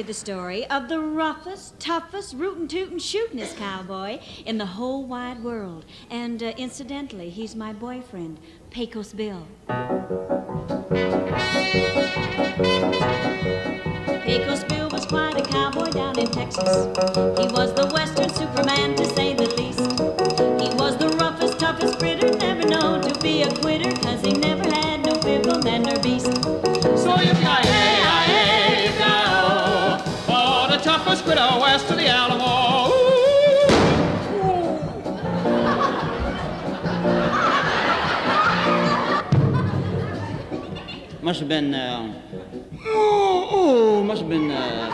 You the story of the roughest, toughest, rootin' tootin' shootin'est cowboy in the whole wide world. And uh, incidentally, he's my boyfriend, Pecos Bill. Pecos Bill was quite a cowboy down in Texas. He was Must have been, uh, oh, oh, must have been, uh,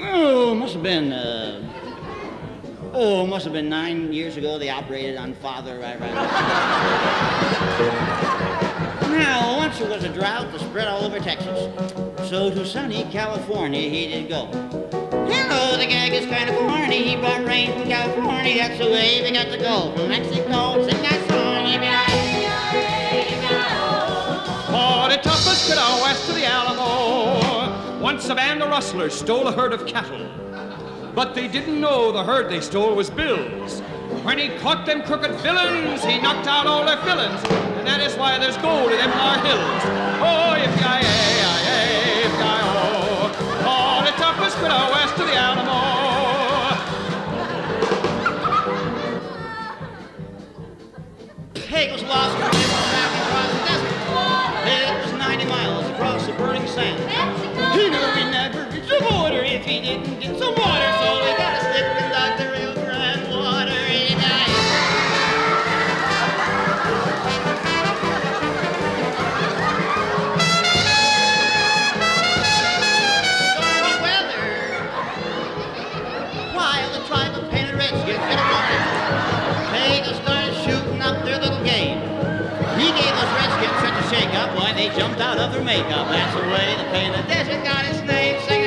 oh, must have been, uh, oh, must have been nine years ago they operated on Father. Right, right. now, once there was a drought that spread all over Texas. So to sunny California he did go. Hello, the gag is kind of corny. He brought rain from California. That's the way we got to go. From Mexico, the toughest critter west of the Alamo. Once a band of rustlers stole a herd of cattle. But they didn't know the herd they stole was Bill's. When he caught them crooked villains, he knocked out all their villains. And that is why there's gold in them our hills. Oh, yippee-ki-yay, yippee-ki-oh. For the toughest critter west of the Alamo. Pecos lost her out of their makeup. That's the the painted desert got its name. Sing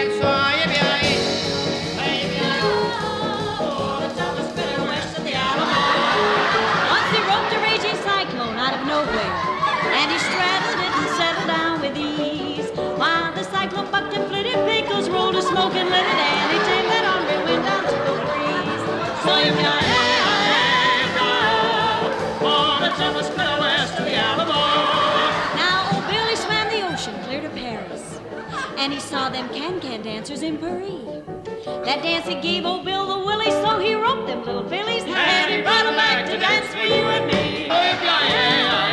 And he saw them can-can dancers in Paris. That dance he gave old Bill the willies, so he roped them little fillies, and he brought them back to dance for you and me. Oh, if I am.